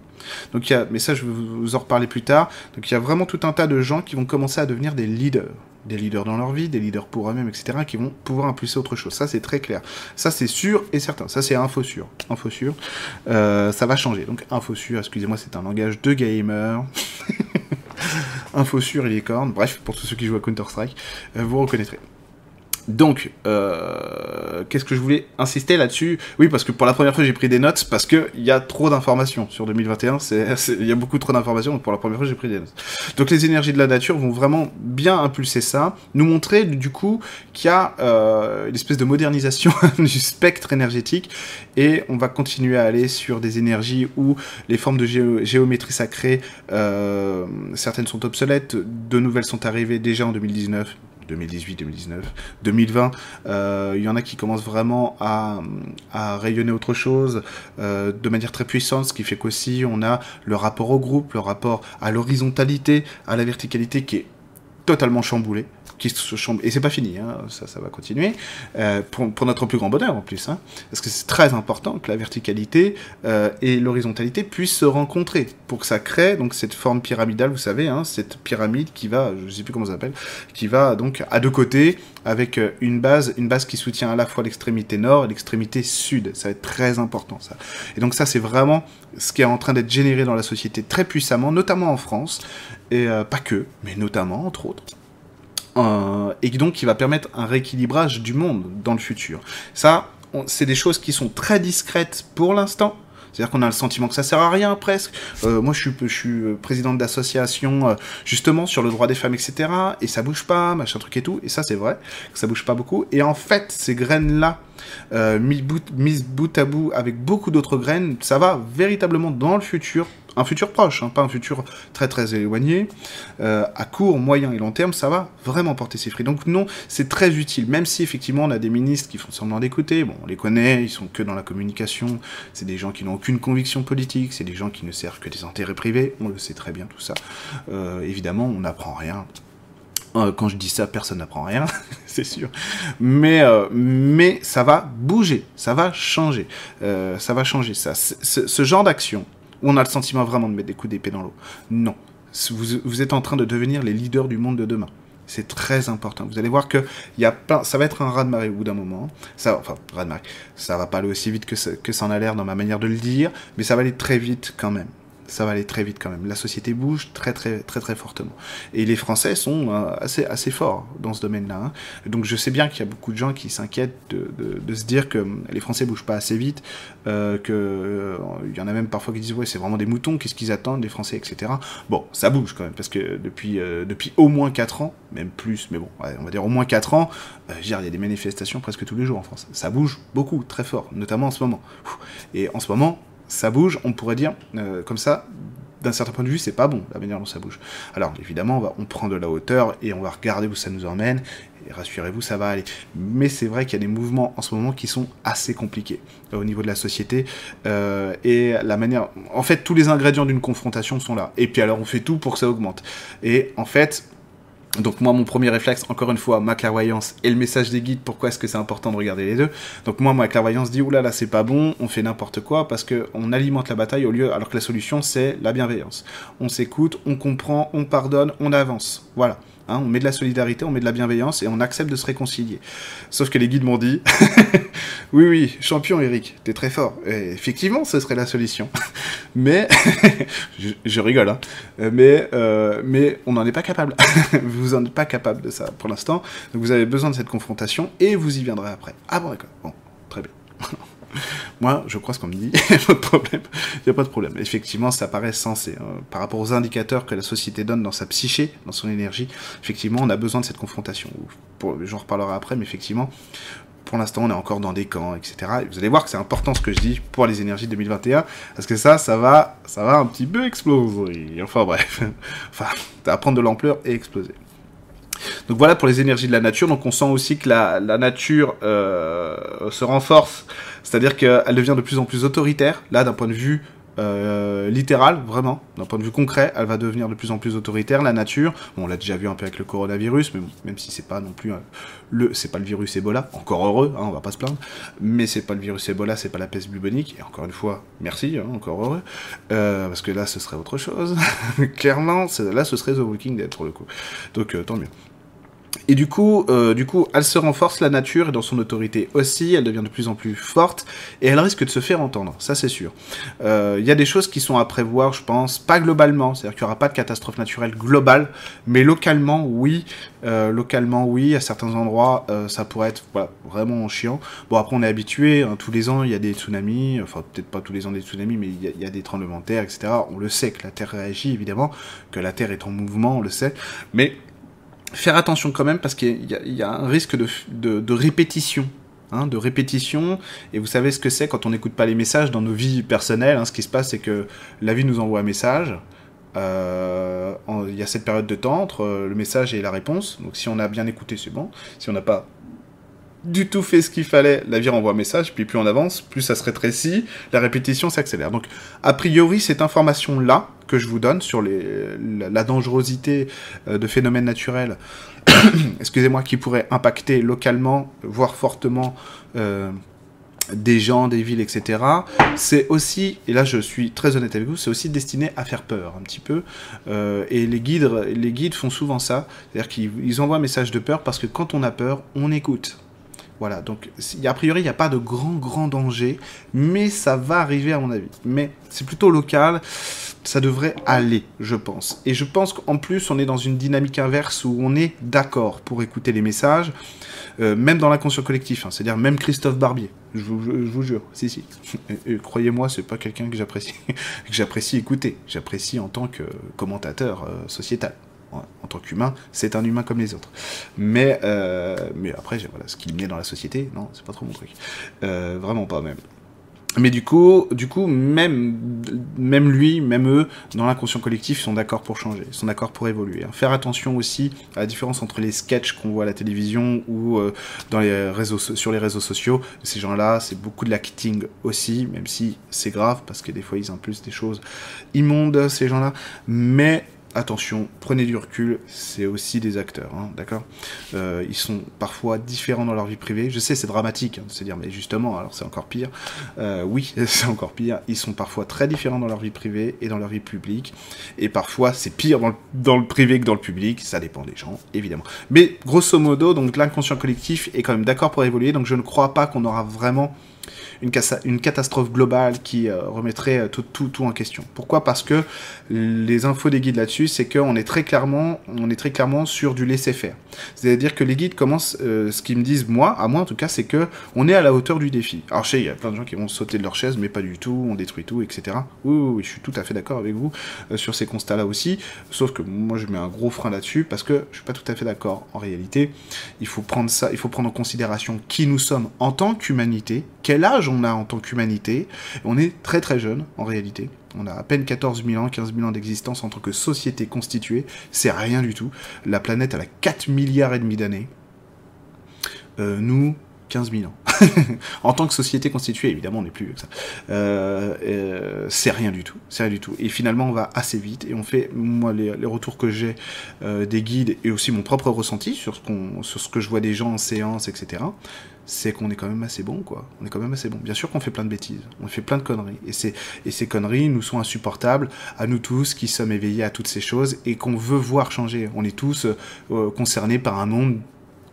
Donc il y a, mais ça je vais vous en reparler plus tard. Donc il y a vraiment tout un tas de gens qui vont commencer à devenir des leaders, des leaders dans leur vie, des leaders pour eux-mêmes, etc., qui vont pouvoir impulser autre chose. Ça c'est très clair. Ça c'est sûr et certain. Ça c'est info sûr. Info sûr. Euh, ça va changer. Donc info sûr. Excusez-moi, c'est un langage de gamer. *laughs* info sûr et les cornes. Bref, pour tous ceux qui jouent à Counter Strike, euh, vous reconnaîtrez. Donc, euh, qu'est-ce que je voulais insister là-dessus? Oui, parce que pour la première fois, j'ai pris des notes parce qu'il y a trop d'informations sur 2021. *laughs* Il y a beaucoup trop d'informations, donc pour la première fois, j'ai pris des notes. Donc, les énergies de la nature vont vraiment bien impulser ça, nous montrer du coup qu'il y a euh, une espèce de modernisation *laughs* du spectre énergétique et on va continuer à aller sur des énergies où les formes de géométrie sacrée, euh, certaines sont obsolètes, de nouvelles sont arrivées déjà en 2019 2018, 2019, 2020, il y en a qui commencent vraiment à, rayonner autre chose euh, de manière très puissante, ce qui fait qu'aussi on a le rapport au groupe, le rapport à l'horizontalité, à la verticalité qui est totalement chamboulé qui se chambre. Et c'est pas fini, hein, ça, va continuer, euh, pour, pour, notre plus grand bonheur en plus. Hein, parce que c'est très important que la verticalité euh, et l'horizontalité puissent se rencontrer pour que ça crée donc cette forme pyramidale, vous savez, hein, cette pyramide qui va, je sais plus comment ça s'appelle, qui va donc à deux côtés avec euh, une base, une base qui soutient à la fois l'extrémité nord et l'extrémité sud. Ça va être très important ça. Et donc ça c'est vraiment ce qui est en train d'être généré dans la société très puissamment, notamment en France, et pas que, mais notamment entre autres. Euh, et donc qui va permettre un rééquilibrage du monde dans le futur. Ça, c'est des choses qui sont très discrètes pour l'instant. C'est-à-dire qu'on a le sentiment que ça sert à rien presque. Euh, moi, je suis, je euh, président d'association justement sur le droit des femmes, etc. Et ça bouge pas, machin truc et tout. Et ça, c'est vrai, que ça bouge pas beaucoup. Et en fait, ces graines-là, mises bout à bout avec beaucoup d'autres graines, ça va véritablement dans le futur un futur proche, hein, pas un futur très très éloigné, euh, à court, moyen et long terme, ça va vraiment porter ses fruits. Donc non, c'est très utile, même si effectivement on a des ministres qui font semblant d'écouter, bon, on les connaît, ils sont que dans la communication, c'est des gens qui n'ont aucune conviction politique, c'est des gens qui ne servent que des intérêts privés, on le sait très bien tout ça. Euh, évidemment, on n'apprend rien. Euh, quand je dis ça, personne n'apprend rien, *laughs* c'est sûr. Mais, mais ça va bouger, ça va changer, ça va changer. Ça, ce genre d'action, on a le sentiment vraiment de mettre des coups d'épée dans l'eau. Non. Vous, êtes en train de devenir les leaders du monde de demain. C'est très important. Vous allez voir que y a ça va être un raz-de-marée au bout d'un moment. Ça, enfin, raz-de-marée. Ça va pas aller aussi vite que que ça en a l'air dans ma manière de le dire, mais ça va aller très vite quand même ça va aller très vite quand même. La société bouge très très très très fortement. Et les Français sont euh, assez assez forts dans ce domaine-là. Hein. Donc je sais bien qu'il y a beaucoup de gens qui s'inquiètent de, se dire que les Français bougent pas assez vite, euh, euh, il y en a même parfois qui disent ouais c'est vraiment des moutons, qu'est-ce qu'ils attendent les Français, etc. Bon, ça bouge quand même parce que depuis euh, depuis au moins 4 ans, même plus, mais bon, on va dire au moins 4 ans, il y a des manifestations presque tous les jours en France. Ça bouge beaucoup, très fort, notamment en ce moment. Et en ce moment, ça bouge, on pourrait dire, euh, comme ça, d'un certain point de vue, c'est pas bon la manière dont ça bouge. Alors évidemment, on, va, on prend de la hauteur et on va regarder où ça nous emmène. Et rassurez-vous, ça va aller. Mais c'est vrai qu'il y a des mouvements en ce moment qui sont assez compliqués euh, au niveau de la société. Euh, et la manière. En fait, tous les ingrédients d'une confrontation sont là. Et puis alors, on fait tout pour que ça augmente. Et en fait, donc moi, mon premier réflexe, encore une fois, ma clairvoyance et le message des guides, pourquoi est-ce que c'est important de regarder les deux Donc moi, ma clairvoyance dit, oulala, c'est pas bon, on fait n'importe quoi, parce que on alimente la bataille au lieu, alors que la solution, c'est la bienveillance. On s'écoute, on comprend, on pardonne, on avance. Voilà. Hein, on met de la solidarité, on met de la bienveillance et on accepte de se réconcilier. Sauf que les guides m'ont dit *laughs* Oui, oui, champion Eric, t'es très fort. effectivement, ce serait la solution. *laughs* mais, *laughs* je, rigole, hein. mais, euh, mais on n'en est pas capable. vous n'en êtes pas capable de ça pour l'instant. Donc vous avez besoin de cette confrontation et vous y viendrez après. Ah bon, d'accord. Bon, très bien. Moi, je crois ce qu'on me dit, *laughs* il n'y a pas de problème. Effectivement, ça paraît sensé. Hein. Par rapport aux indicateurs que la société donne dans sa psyché, dans son énergie, effectivement, on a besoin de cette confrontation. J'en reparlerai après, mais effectivement, pour l'instant, on est encore dans des camps, etc. Et vous allez voir que c'est important ce que je dis pour les énergies 2021, parce que ça, ça va, ça va un petit peu exploser. Enfin bref, *laughs* enfin, à prendre de l'ampleur et exploser. Donc voilà pour les énergies de la nature. Donc on sent aussi que la, nature euh, se renforce, c'est-à-dire qu'elle devient de plus en plus autoritaire. Là, d'un point de vue euh, littéral, vraiment, d'un point de vue concret, elle va devenir de plus en plus autoritaire. La nature, bon, on l'a déjà vu un peu avec le coronavirus, mais même si c'est pas non plus euh, le, c'est pas le virus Ebola, encore heureux, hein, on va pas se plaindre, mais c'est pas le virus Ebola, c'est pas la peste bubonique. Et encore une fois, merci, hein, encore heureux, parce que là, ce serait autre chose. *laughs* Clairement, là, ce serait The Walking Dead pour le coup. Donc, tant mieux. Et du coup, euh, du coup, elle se renforce la nature et dans son autorité aussi, elle devient de plus en plus forte et elle risque de se faire entendre, ça c'est sûr. Euh, il y a des choses qui sont à prévoir, je pense, pas globalement, c'est-à-dire qu'il n'y aura pas de catastrophe naturelle globale, mais localement, oui, euh, localement, oui, à certains endroits, euh, ça pourrait être voilà, vraiment chiant. Bon, après, on est habitué, hein, tous les ans, il y a des tsunamis, enfin, peut-être pas tous les ans des tsunamis, mais il y, a des tremblements de terre, etc. On le sait que la Terre réagit, évidemment, que la Terre est en mouvement, on le sait, mais faire attention quand même parce qu'il y, a un risque de, de, répétition. Hein, de répétition, et vous savez ce que c'est quand on n'écoute pas les messages dans nos vies personnelles. Hein, ce qui se passe, c'est que la vie nous envoie un message. Euh, il y a cette période de temps entre le message et la réponse. Donc si on a bien écouté, c'est bon. Si on n'a pas du tout fait ce qu'il fallait, la vie renvoie un message, puis plus on avance, plus ça se rétrécit, la répétition s'accélère. Donc, a priori, cette information-là que je vous donne sur la, la dangerosité euh, de phénomènes naturels, *coughs* excusez-moi, qui pourraient impacter localement, voire fortement, euh, des gens, des villes, etc. C'est aussi, et là je suis très honnête avec vous, c'est aussi destiné à faire peur un petit peu. Euh, et les guides, les guides font souvent ça, c'est-à-dire qu'ils envoient un message de peur parce que quand on a peur, on écoute. Voilà, donc a priori, il n'y a pas de grand, grand danger, mais ça va arriver à mon avis. Mais c'est plutôt local, ça devrait aller, je pense. Et je pense qu'en plus, on est dans une dynamique inverse où on est d'accord pour écouter les messages, euh, même dans l'inconscient collectif, hein, c'est-à-dire même Christophe Barbier, je vous, jure, si, si. Croyez-moi, c'est pas quelqu'un que j'apprécie, *laughs* que j'apprécie écouter, j'apprécie en tant que commentateur euh, sociétal en tant qu'humain, c'est un humain comme les autres. Mais, euh, mais après, voilà, ce qu'il met dans la société, non, c'est pas trop mon truc. Euh, vraiment pas même. Mais du coup, du coup, même, même lui, même eux, dans l'inconscient collectif, sont d'accord pour changer, sont d'accord pour évoluer. Faire attention aussi à la différence entre les sketchs qu'on voit à la télévision ou euh, dans les réseaux, sur les réseaux sociaux. Ces gens-là, c'est beaucoup de l'acting aussi, même si c'est grave parce que des fois ils impulsent des choses immondes, ces gens-là. Mais attention, prenez du recul, c'est aussi des acteurs, hein, d'accord euh, Ils sont parfois différents dans leur vie privée. Je sais, c'est dramatique hein, de se dire, mais justement, alors c'est encore pire. Euh, oui, *laughs* c'est encore pire. Ils sont parfois très différents dans leur vie privée et dans leur vie publique. Et parfois, c'est pire dans le, dans le privé que dans le public. Ça dépend des gens, évidemment. Mais grosso modo, donc l'inconscient collectif est quand même d'accord pour évoluer. Donc je ne crois pas qu'on aura vraiment une, catastrophe globale qui euh, remettrait euh, tout, en question. Pourquoi? Parce que les infos des guides là-dessus, c'est qu'on est très clairement, est très clairement sur du laisser-faire. C'est-à-dire que les guides commencent, euh, ce qu'ils me disent moi, à moi en tout cas, c'est que on est à la hauteur du défi. Alors je sais, il y a plein de gens qui vont sauter de leur chaise, mais pas du tout, on détruit tout, etc. Oui, je suis tout à fait d'accord avec vous sur ces constats-là aussi. Sauf que moi, je mets un gros frein là-dessus parce que je suis pas tout à fait d'accord. En réalité, il faut prendre ça, il faut prendre en considération qui nous sommes en tant qu'humanité, quel âge on a en tant qu'humanité. On est très très jeune en réalité. On a à peine 14 000 ans, 15 000 ans d'existence en tant que société constituée. C'est rien du tout. La planète, elle a 4 milliards et demi d'années. Euh, nous, 15 000 ans. *laughs* en tant que société constituée, évidemment, on n'est plus que ça. Euh, euh, c'est rien du tout. C'est rien du tout. Et finalement, on va assez vite et on fait, moi, les, retours que j'ai des guides et aussi mon propre ressenti sur ce, qu'on, sur ce que je vois des gens en séance, etc c'est qu'on est quand même assez bon, quoi. On est quand même assez bon. Bien sûr qu'on fait plein de bêtises, on fait plein de conneries, et, c'est, et ces conneries nous sont insupportables à nous tous qui sommes éveillés à toutes ces choses et qu'on veut voir changer. On est tous euh, concernés par un monde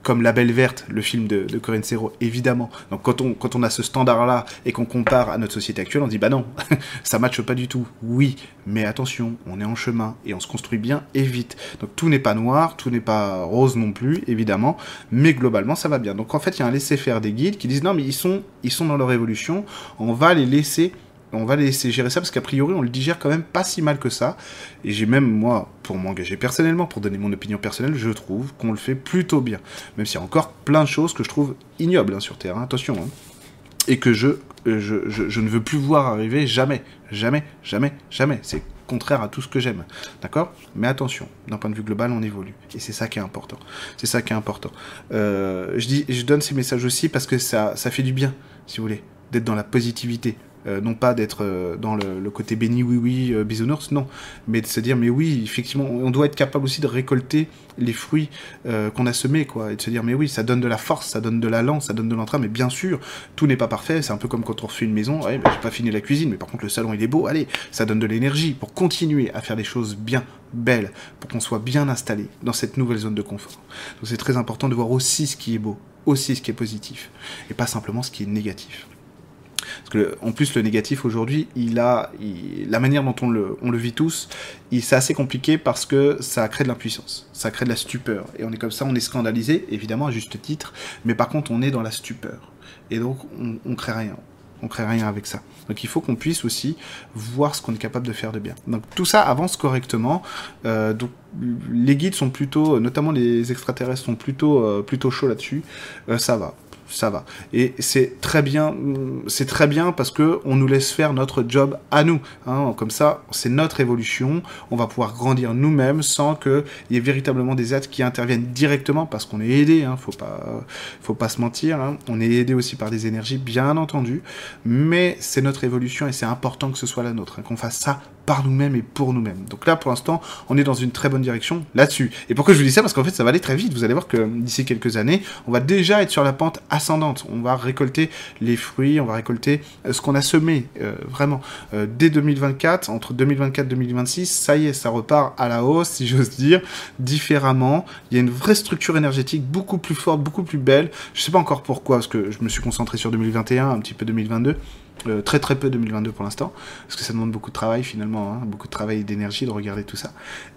comme La Belle Verte, le film de, Corinne Serrault, évidemment. Donc quand on, quand on a ce standard-là et qu'on compare à notre société actuelle, on dit bah non, *laughs* ça matche pas du tout. Oui, mais attention, on est en chemin et on se construit bien et vite. Donc tout n'est pas noir, tout n'est pas rose non plus, évidemment, mais globalement ça va bien. Donc en fait, il y a un laisser-faire des guides qui disent non mais ils sont, ils sont dans leur évolution, on va les laisser on va laisser gérer ça parce qu'a priori on le digère quand même pas si mal que ça. Et j'ai même moi, pour m'engager personnellement, pour donner mon opinion personnelle, je trouve qu'on le fait plutôt bien. Même s'il y a encore plein de choses que je trouve ignobles hein, sur Terre, hein, attention. Hein. Et que je, je, je, je, ne veux plus voir arriver jamais, jamais, jamais, jamais. C'est contraire à tout ce que j'aime. D'accord? Mais attention, d'un point de vue global, on évolue. Et c'est ça qui est important. C'est ça qui est important. Euh, je, dis, je donne ces messages aussi parce que ça, ça fait du bien, si vous voulez, d'être dans la positivité. Euh, non pas d'être euh, dans le, côté béni oui oui euh, bisounours, non, mais de se dire mais oui effectivement on doit être capable aussi de récolter les fruits qu'on a semés quoi et de se dire mais oui ça donne de la force, ça donne de l'allant, ça donne de l'entrain, mais bien sûr tout n'est pas parfait, c'est un peu comme quand on refait une maison, ouais, bah, j'ai pas fini la cuisine, mais par contre le salon il est beau, allez ça donne de l'énergie pour continuer à faire des choses bien belles, pour qu'on soit bien installé dans cette nouvelle zone de confort. Donc c'est très important de voir aussi ce qui est beau, aussi ce qui est positif et pas simplement ce qui est négatif. Parce que, en plus, le négatif aujourd'hui, il a, la manière dont on le, vit tous, c'est assez compliqué parce que ça crée de l'impuissance, ça crée de la stupeur. Et on est comme ça, on est scandalisé, évidemment, à juste titre, mais par contre, on est dans la stupeur. Et donc, on, on crée rien. On crée rien avec ça. Donc il faut qu'on puisse aussi voir ce qu'on est capable de faire de bien. Donc tout ça avance correctement. Euh, donc les guides sont plutôt, notamment les extraterrestres sont plutôt, euh, plutôt chauds là-dessus. Euh, ça va ça va. Et c'est très bien, c'est très bien parce que on nous laisse faire notre job à nous. Hein. Comme ça, c'est notre évolution. On va pouvoir grandir nous-mêmes sans qu'il y ait véritablement des êtres qui interviennent directement parce qu'on est aidé. Hein. Faut pas, faut pas se mentir. Hein. On est aidé aussi par des énergies, bien entendu. Mais c'est notre évolution et c'est important que ce soit la nôtre, hein, qu'on fasse ça par nous-mêmes et pour nous-mêmes. Donc là, pour l'instant, on est dans une très bonne direction là-dessus. Et pourquoi je vous dis ça? Parce qu'en fait, ça va aller très vite. Vous allez voir que d'ici quelques années, on va déjà être sur la pente ascendante. On va récolter les fruits, on va récolter euh, ce qu'on a semé, euh, vraiment. Euh, dès 2024, entre 2024 et 2026, ça y est, ça repart à la hausse, si j'ose dire, différemment. Il y a une vraie structure énergétique beaucoup plus forte, beaucoup plus belle. Je sais pas encore pourquoi, parce que je me suis concentré sur 2021, un petit peu 2022. Euh, très très peu 2022 pour l'instant, parce que ça demande beaucoup de travail finalement, hein, beaucoup de travail et d'énergie de regarder tout ça.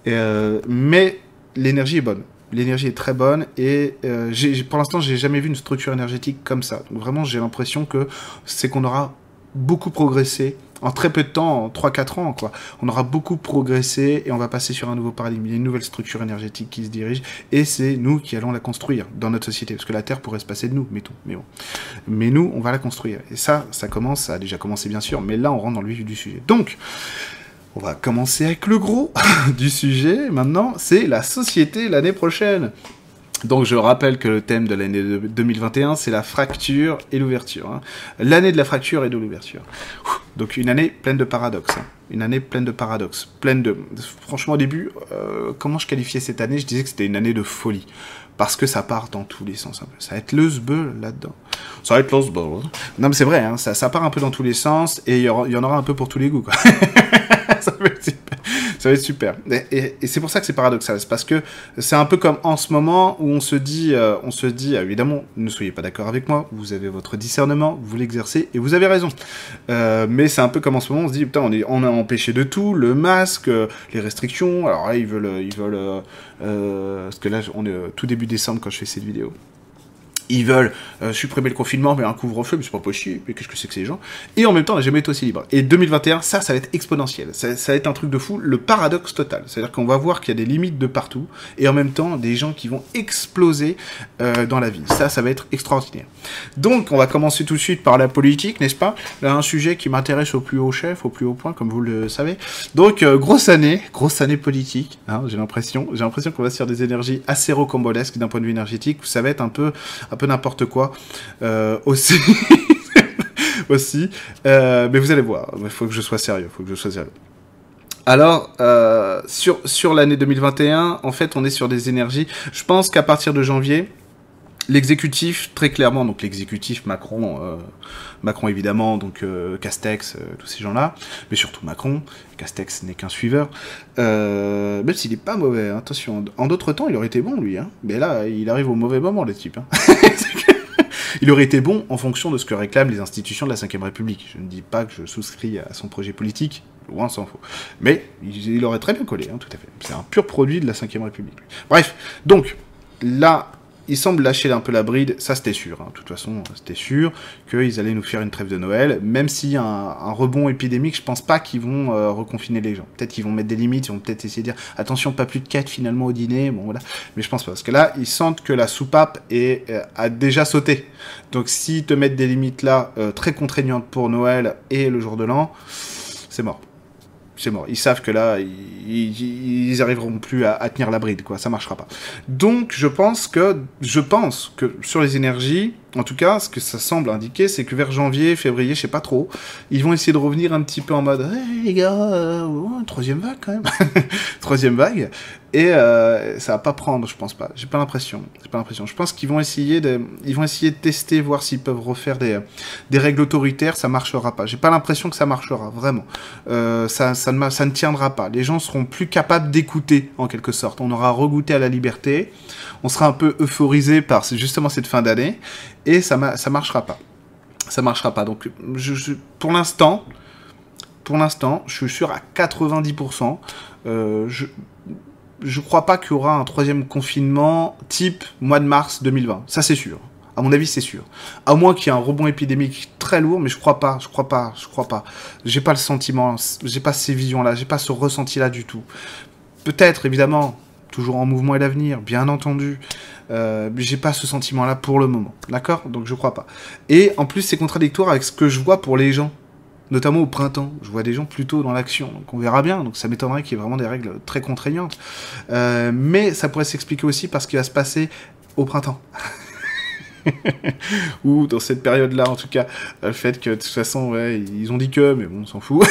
Euh, mais l'énergie est bonne. L'énergie est très bonne et euh, pour l'instant j'ai jamais vu une structure énergétique comme ça. Donc vraiment j'ai l'impression que c'est qu'on aura beaucoup progressé en très peu de temps, en 3-4 ans, quoi. On aura beaucoup progressé et on va passer sur un nouveau paradigme. Il y a une nouvelle structure énergétique qui se dirige et c'est nous qui allons la construire dans notre société. Parce que la Terre pourrait se passer de nous, mettons. Mais bon. Mais nous, on va la construire. Et ça, ça commence, ça a déjà commencé bien sûr, mais là, on rentre dans le vif du sujet. Donc, on va commencer avec le gros *laughs* du sujet. Maintenant, c'est la société l'année prochaine. Donc je rappelle que le thème de l'année 2021, c'est la fracture et l'ouverture. Hein. L'année de la fracture et de l'ouverture. Donc une année pleine de paradoxes. Hein. Une année pleine de paradoxes. Pleine de... Franchement au début, euh, comment je qualifiais cette année? Je disais que c'était une année de folie. Parce que ça part dans tous les sens un peu. Ça va être le sbeul là-dedans. Ça va être le sbeul. Hein. Non mais c'est vrai, hein, ça, ça, part un peu dans tous les sens et il y, y, en aura un peu pour tous les goûts. Quoi. *laughs* *laughs* ça va être super. Et, c'est pour ça que c'est paradoxal, c'est parce que c'est un peu comme en ce moment où on se dit, euh, on se dit, évidemment, ne soyez pas d'accord avec moi, vous avez votre discernement, vous l'exercez et vous avez raison. Euh, mais c'est un peu comme en ce moment, on se dit, putain, on est, a empêché de tout, le masque, les restrictions. Alors là, ils veulent, ils veulent, euh, parce que là, on est tout début décembre quand je fais cette vidéo ils veulent euh, supprimer le confinement, mais un couvre-feu, mais c'est pas possible, mais qu'est-ce que c'est que ces gens? Et en même temps, on n'a jamais été aussi libre. Et 2021, ça, ça va être exponentiel. Ça, va être un truc de fou, le paradoxe total. C'est-à-dire qu'on va voir qu'il y a des limites de partout, et en même temps, des gens qui vont exploser euh, dans la vie. Ça, ça va être extraordinaire. Donc, on va commencer tout de suite par la politique, n'est-ce pas? Là, un sujet qui m'intéresse au plus haut chef, au plus haut point, comme vous le savez. Donc, euh, grosse année, grosse année politique, hein, j'ai l'impression. J'ai l'impression qu'on va sur des énergies assez rocambolesques d'un point de vue énergétique, ça va être un peu, un peu n'importe quoi euh, aussi. *laughs* aussi. Euh, mais vous allez voir, il faut que je sois sérieux, je sois sérieux. Alors, euh, sur, sur l'année 2021, en fait, on est sur des énergies. Je pense qu'à partir de janvier, l'exécutif, très clairement, donc l'exécutif Macron, Macron évidemment, donc Castex, tous ces gens-là, mais surtout Macron, Castex n'est qu'un suiveur, même s'il n'est pas mauvais, hein, attention, en d'autres temps il aurait été bon lui, hein, mais là il arrive au mauvais moment le type. Hein. *laughs* il aurait été bon en fonction de ce que réclament les institutions de la Ve République. Je ne dis pas que je souscris à son projet politique, loin s'en faut. Mais il, aurait très bien collé, hein, tout à fait. C'est un pur produit de la Ve République. Bref, donc, là, il semble lâcher un peu la bride, ça c'était sûr, hein. de toute façon c'était sûr qu'ils allaient nous faire une trêve de Noël, même s'il y un, rebond épidémique, je pense pas qu'ils vont euh, reconfiner les gens. Peut-être qu'ils vont mettre des limites, ils vont peut-être essayer de dire attention pas plus de 4 finalement au dîner, bon voilà, mais je pense pas, parce que là ils sentent que la soupape est, euh, a déjà sauté. Donc s'ils te mettent des limites là euh, très contraignantes pour Noël et le jour de l'an, c'est mort. C'est mort. Ils savent que là, ils, ils arriveront plus à, tenir la bride, quoi. Ça marchera pas. Donc, je pense que, je pense que sur les énergies, en tout cas, ce que ça semble indiquer, c'est que vers janvier, février, je sais pas trop, ils vont essayer de revenir un petit peu en mode, hey, les gars, euh, troisième vague quand même, *laughs* troisième vague. Et euh, ça va pas prendre, je pense pas. J'ai pas l'impression. J'ai pas l'impression. Je pense qu'ils vont essayer de, ils vont essayer de tester, voir s'ils peuvent refaire des, des règles autoritaires. Ça marchera pas. J'ai pas l'impression que ça marchera vraiment. Euh, ça, ne, ça ne tiendra pas. Les gens seront plus capables d'écouter en quelque sorte. On aura regoûté à la liberté. On sera un peu euphorisé par justement cette fin d'année et ça, ça marchera pas. Ça marchera pas. Donc, pour l'instant, pour l'instant, je suis sûr à 90%. Euh, je, je crois pas qu'il y aura un troisième confinement type mois de mars 2020. Ça, c'est sûr. À mon avis, c'est sûr. À moins qu'il y ait un rebond épidémique très lourd, mais je crois pas, je crois pas, je crois pas. J'ai pas le sentiment, j'ai pas ces visions-là, j'ai pas ce ressenti-là du tout. Peut-être, évidemment, toujours en mouvement et l'avenir, bien entendu. Euh, j'ai pas ce sentiment-là pour le moment. D'accord? Donc je crois pas. Et en plus, c'est contradictoire avec ce que je vois pour les gens notamment au printemps. Je vois des gens plutôt dans l'action, donc on verra bien. Donc ça m'étonnerait qu'il y ait vraiment des règles très contraignantes. Euh, mais ça pourrait s'expliquer aussi parce qu'il va se passer au printemps. *laughs* Ou dans cette période-là, en tout cas, le fait que de toute façon, ouais, ils ont dit que, mais bon, on s'en fout.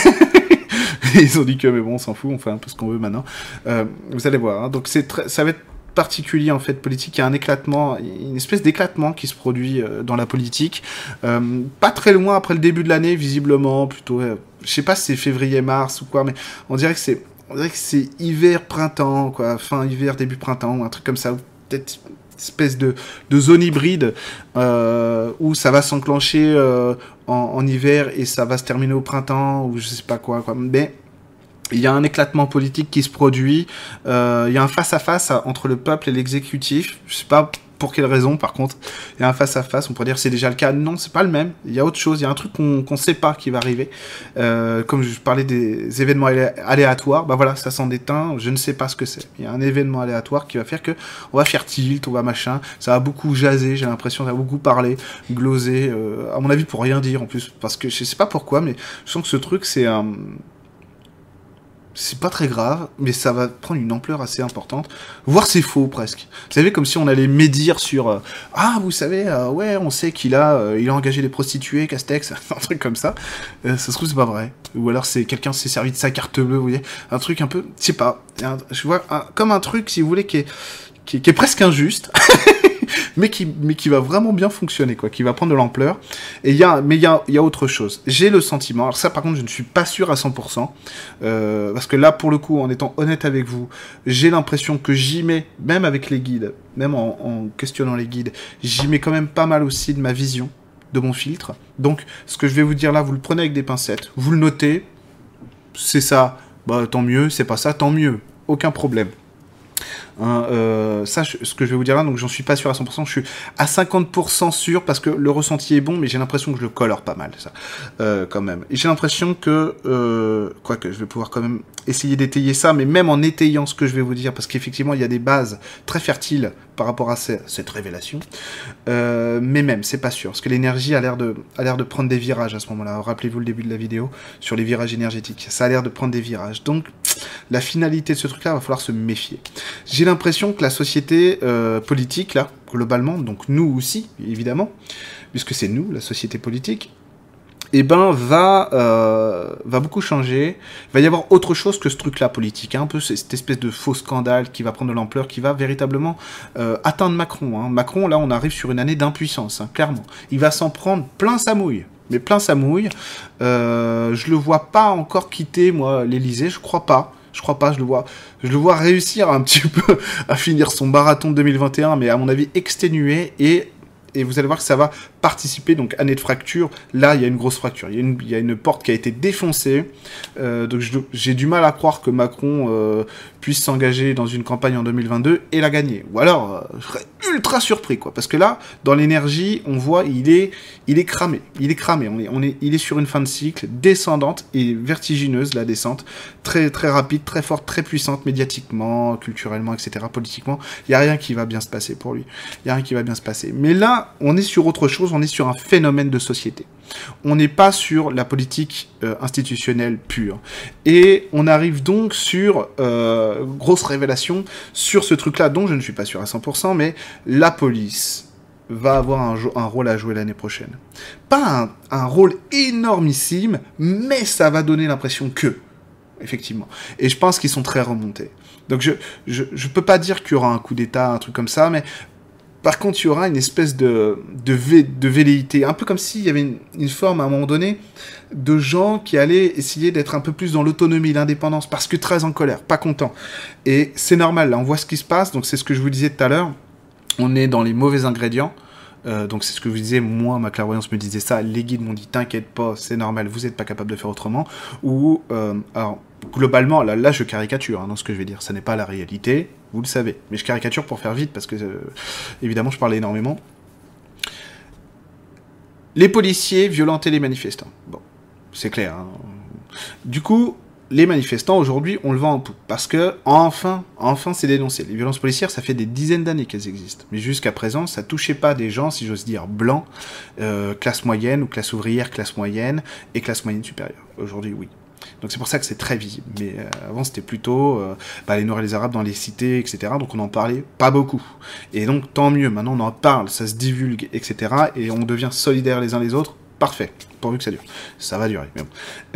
*laughs* ils ont dit que, mais bon, on s'en fout, on fait un peu ce qu'on veut maintenant. Euh, vous allez voir. Hein. Donc ça va être particulier en fait politique. Il y a un éclatement, une espèce d'éclatement qui se produit euh, dans la politique. Euh, pas très loin après le début de l'année, visiblement, plutôt. Euh, je sais pas si c'est février-mars ou quoi, mais on dirait que c'est, on dirait que c'est hiver-printemps, quoi, fin hiver, début printemps, ou un truc comme ça, peut-être espèce de, de zone hybride où ça va s'enclencher en, en, hiver et ça va se terminer au printemps ou je sais pas quoi, quoi. Mais il y a un éclatement politique qui se produit, euh, il y a un face-à-face entre le peuple et l'exécutif, je sais pas pour quelle raison par contre, il y a un face-à-face, on pourrait dire c'est déjà le cas, non c'est pas le même, il y a autre chose, il y a un truc qu'on ne sait pas qui va arriver, euh, comme je parlais des événements aléatoires, bah voilà, ça s'en déteint, je ne sais pas ce que c'est, il y a un événement aléatoire qui va faire que on va faire tilt, on va machin, ça va beaucoup jaser, j'ai l'impression, ça va beaucoup parler, gloser, euh, à mon avis pour rien dire en plus, parce que je sais pas pourquoi, mais je sens que ce truc c'est un c'est pas très grave, mais ça va prendre une ampleur assez importante. Voire c'est faux presque. Vous savez, comme si on allait médire sur euh, Ah, vous savez, euh, ouais, on sait qu'il a, euh, il a engagé des prostituées, Castex, *laughs* un truc comme ça. ça se trouve, c'est pas vrai. Ou alors c'est quelqu'un s'est servi de sa carte bleue, vous voyez. Un truc un peu, je sais pas. je vois comme un truc, si vous voulez, qui est, qui est presque injuste. *laughs* mais qui, mais qui va vraiment bien fonctionner, quoi, qui va prendre de l'ampleur. Et y a, mais il y a, y a autre chose. J'ai le sentiment, alors ça par contre je ne suis pas sûr à 100%, euh, parce que là pour le coup, en étant honnête avec vous, j'ai l'impression que j'y mets, même avec les guides, même en, en questionnant les guides, j'y mets quand même pas mal aussi de ma vision, de mon filtre. Donc ce que je vais vous dire là, vous le prenez avec des pincettes, vous le notez, c'est ça, bah tant mieux, c'est pas ça, tant mieux, aucun problème. Hein, euh, ça, ce que je vais vous dire là, donc j'en suis pas sûr à 100%, je suis à 50% sûr parce que le ressenti est bon, mais j'ai l'impression que je le colore pas mal, ça, euh, quand même. J'ai l'impression que, euh, quoi que je vais pouvoir quand même essayer d'étayer ça, mais même en étayant ce que je vais vous dire, parce qu'effectivement, il y a des bases très fertiles par rapport à cette révélation. Euh, mais même, c'est pas sûr, parce que l'énergie a l'air de, de prendre des virages à ce moment-là. Rappelez-vous le début de la vidéo sur les virages énergétiques. Ça a l'air de prendre des virages. Donc, la finalité de ce truc-là, va falloir se méfier. J'ai l'impression que la société euh, politique, là, globalement, donc nous aussi, évidemment, puisque c'est nous, la société politique, eh ben va euh, va beaucoup changer. Il va y avoir autre chose que ce truc-là politique, hein, un peu cette espèce de faux scandale qui va prendre de l'ampleur, qui va véritablement euh, atteindre Macron. Hein. Macron, là, on arrive sur une année d'impuissance, hein, clairement. Il va s'en prendre plein sa mouille, mais plein sa mouille. Euh, je le vois pas encore quitter moi l'Élysée, je crois pas. Je crois pas, je le vois, je le vois réussir un petit *laughs* peu à finir son marathon de 2021, mais à mon avis exténué. Et et vous allez voir que ça va participer, donc année de fracture, là il y a une grosse fracture, il y a une, il y a une porte qui a été défoncée, euh, donc j'ai du mal à croire que Macron euh, puisse s'engager dans une campagne en 2022 et la gagner. Ou alors, euh, je serais ultra surpris, quoi, parce que là, dans l'énergie, on voit, il est, il est cramé, il est cramé, on est, on est, il est sur une fin de cycle descendante et vertigineuse, la descente, très, très rapide, très forte, très puissante, médiatiquement, culturellement, etc., politiquement, il y a rien qui va bien se passer pour lui, il y a rien qui va bien se passer. Mais là, on est sur autre chose, on est sur un phénomène de société. On n'est pas sur la politique euh, institutionnelle pure. Et on arrive donc sur, euh, grosse révélation, sur ce truc-là dont je ne suis pas sûr à 100%, mais la police va avoir un, rôle à jouer l'année prochaine. Pas un, rôle énormissime, mais ça va donner l'impression que, effectivement. Et je pense qu'ils sont très remontés. Donc je, je, peux pas dire qu'il y aura un coup d'État, un truc comme ça, mais par contre, il y aura une espèce de, de, de velléité, un peu comme s'il y avait une, forme à un moment donné de gens qui allaient essayer d'être un peu plus dans l'autonomie, l'indépendance, parce que très en colère, pas content. Et c'est normal, là, on voit ce qui se passe, donc c'est ce que je vous disais tout à l'heure, on est dans les mauvais ingrédients. Euh, donc c'est ce que vous disais, moi, ma clairvoyance me disait ça, les guides m'ont dit, t'inquiète pas, c'est normal, vous n'êtes pas capable de faire autrement. Ou, euh, alors, globalement, là, là je caricature hein, dans ce que je vais dire, ça n'est pas la réalité, vous le savez. Mais je caricature pour faire vite, parce que, euh, évidemment, je parlais énormément. Les policiers violentaient les manifestants. Bon, c'est clair. Hein. Du coup, les manifestants, aujourd'hui, on le vend en poupe. Parce que, enfin, enfin, c'est dénoncé. Les violences policières, ça fait des dizaines d'années qu'elles existent. Mais jusqu'à présent, ça touchait pas des gens, si j'ose dire, blancs, euh, classe moyenne ou classe ouvrière, classe moyenne et classe moyenne supérieure. Aujourd'hui, oui. Donc c'est pour ça que c'est très visible. Mais euh, avant c'était plutôt euh, bah, les Noirs et les Arabes dans les cités, etc. Donc on en parlait pas beaucoup. Et donc tant mieux, maintenant on en parle, ça se divulgue, etc. Et on devient solidaires les uns les autres. Parfait, pourvu que ça dure. Ça va durer.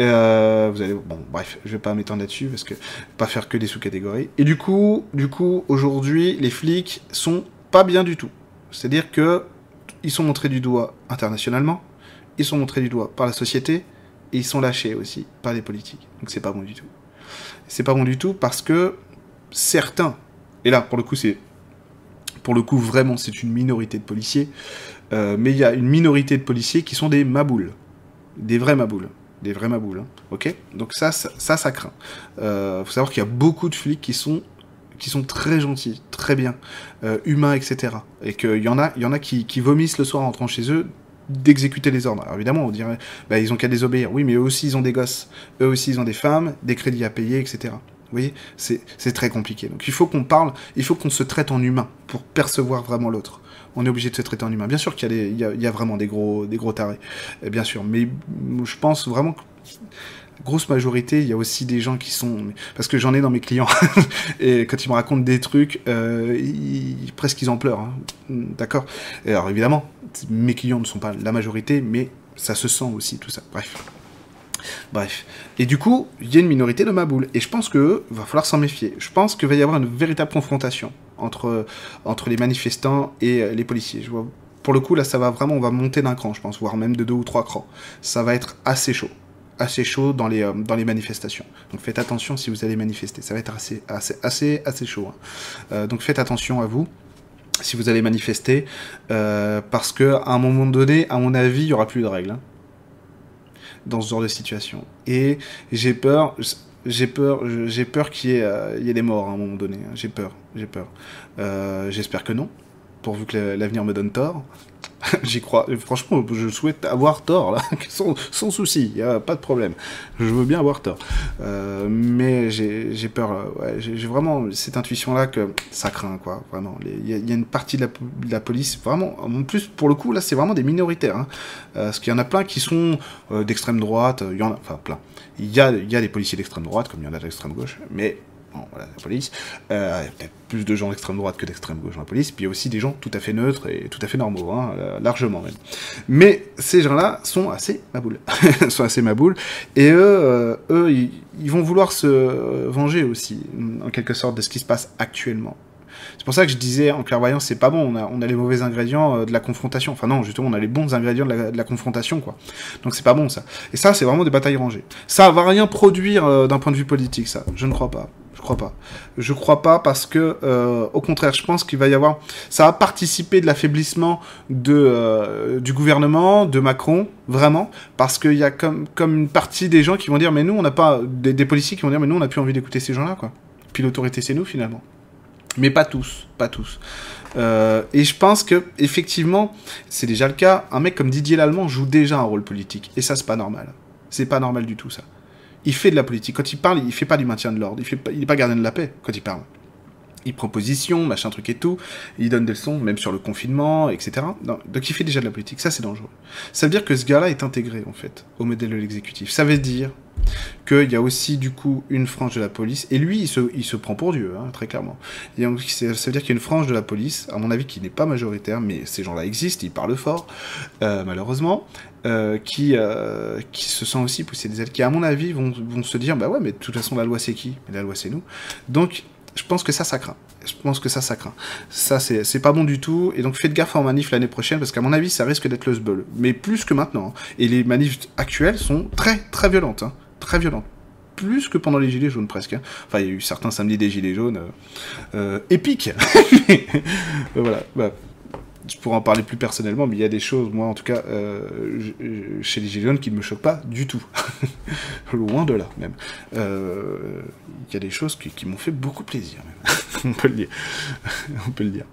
Euh, vous allez, bon, bref, je vais pas m'étendre là-dessus parce que pas faire que des sous-catégories. Et du coup, du coup, aujourd'hui, les flics sont pas bien du tout. C'est-à-dire que ils sont montrés du doigt internationalement, ils sont montrés du doigt par la société, ils sont lâchés aussi par les politiques. Donc c'est pas bon du tout. C'est pas bon du tout parce que certains, et là pour le coup c'est pour le coup vraiment c'est une minorité de policiers, euh, mais il y a une minorité de policiers qui sont des maboules, des vrais maboules, des vrais maboules, hein. ok? Donc ça, ça, ça, craint. Euh, faut savoir qu'il y a beaucoup de flics qui sont qui sont très gentils, très bien, euh, humains, etc. Et qu'il y en a, il y en a qui vomissent le soir en rentrant chez eux d'exécuter les ordres. Alors évidemment, on dirait, bah, ils ont qu'à désobéir. Oui, mais eux aussi, ils ont des gosses. Eux aussi, ils ont des femmes, des crédits à payer, etc. Vous voyez, c'est très compliqué. Donc il faut qu'on parle, il faut qu'on se traite en humain pour percevoir vraiment l'autre. On est obligé de se traiter en humain. Bien sûr qu'il y, y, y, a vraiment des gros, des gros tarés, eh, bien sûr. Mais je pense vraiment que grosse majorité, il y a aussi des gens qui sont... Parce que j'en ai dans mes clients, *laughs* et quand ils me racontent des trucs, euh, presque ils en pleurent. Hein. D'accord Alors évidemment, mes clients ne sont pas la majorité, mais ça se sent aussi, tout ça. Bref. Bref. Et du coup, il y a une minorité de Maboul. Et je pense que va falloir s'en méfier. Je pense qu'il va y avoir une véritable confrontation entre, entre les manifestants et euh, les policiers. Pour le coup, là, ça va vraiment, on va monter d'un cran, je pense, voire même de deux ou trois crans. Ça va être assez chaud assez chaud dans les, euh, dans les manifestations. Donc faites attention si vous allez manifester. Ça va être assez, assez, assez, assez chaud. Hein. Euh, donc faites attention à vous si vous allez manifester, euh, parce que à un moment donné, à mon avis, il y aura plus de règles hein, dans ce genre de situation. Et j'ai peur, j'ai peur, j'ai peur qu'il y, ait des morts à un moment donné. Hein. J'ai peur, j'ai peur. J'espère que non, pourvu que l'avenir me donne tort. *laughs* J'y crois. Franchement, je souhaite avoir tort, là, *laughs* sans, souci, il a pas de problème. Je veux bien avoir tort. Euh, mais j'ai peur, euh, j'ai vraiment cette intuition-là que ça craint, quoi, vraiment. Il y, a une partie de la, police, vraiment, en plus, pour le coup, là, c'est vraiment des minoritaires. Hein, euh, parce qu'il y en a plein qui sont d'extrême droite, il y en a, enfin, plein. Il y y a des policiers d'extrême droite, comme il y en a d'extrême gauche, mais la police. Euh, il y a plus de gens d'extrême droite que d'extrême gauche dans la police, puis il y a aussi des gens tout à fait neutres et tout à fait normaux, hein, euh, largement même. Mais ces gens-là sont assez maboules, *laughs* sont assez maboules, et eux, euh, eux ils, vont vouloir se venger aussi, en quelque sorte, de ce qui se passe actuellement. C'est pour ça que je disais en clairvoyance, c'est pas bon, on a, les mauvais ingrédients de la confrontation. Enfin non, justement, on a les bons ingrédients de la, de la confrontation, quoi. Donc c'est pas bon ça. Et ça, c'est vraiment des batailles rangées. Ça va rien produire d'un point de vue politique, ça. Je ne crois pas. Crois pas. Je crois pas parce que, euh, au contraire, je pense qu'il va y avoir. Ça a participé de l'affaiblissement de euh, du gouvernement, de Macron, vraiment, parce qu'il y a comme comme une partie des gens qui vont dire, mais nous, on n'a pas des, policiers qui vont dire, mais nous, on n'a plus envie d'écouter ces gens-là, quoi. Puis l'autorité, c'est nous finalement. Mais pas tous, pas tous. Euh, et je pense que effectivement, c'est déjà le cas. Un mec comme Didier Lallemand joue déjà un rôle politique, et ça, c'est pas normal. C'est pas normal du tout, ça il fait de la politique. Quand il parle, il fait pas du maintien de l'ordre. Il fait il est pas gardien de la paix quand il parle. il proposition, machin truc et tout, il donne des leçons, même sur le confinement, etc. donc il fait déjà de la politique, ça c'est dangereux. Ça veut dire que ce gars-là est intégré en fait au modèle de l'exécutif. Ça veut dire qu'il y a aussi du coup une frange de la police, et lui il se, il se prend pour Dieu, hein, très clairement. Ça veut dire qu'il y a une frange de la police, à mon avis qui n'est pas majoritaire, mais ces gens-là existent, ils parlent fort, euh, malheureusement, euh, qui, euh, qui se sent aussi pousser des ailes, qui à mon avis vont, se dire, bah ouais, mais de toute façon la loi c'est qui? La loi c'est nous. Donc je pense que ça, ça craint. Je pense que ça, ça craint. Ça, c'est pas bon du tout. Et donc, faites gaffe en manif l'année prochaine, parce qu'à mon avis, ça risque d'être le sbull. Mais plus que maintenant. Hein. Et les manifs actuelles sont très, très violentes. Hein. Très violentes. Plus que pendant les Gilets jaunes, presque. Hein. Enfin, il y a eu certains samedis des Gilets jaunes euh, euh épiques. *laughs* voilà. Bah, je pourrais en parler plus personnellement, mais il y a des choses, moi en tout cas, euh, chez les jaunes qui ne me choquent pas du tout. *laughs* Loin de là, même. Euh, il y a des choses qui, m'ont fait beaucoup plaisir, même. *laughs* on peut le dire. on peut le dire.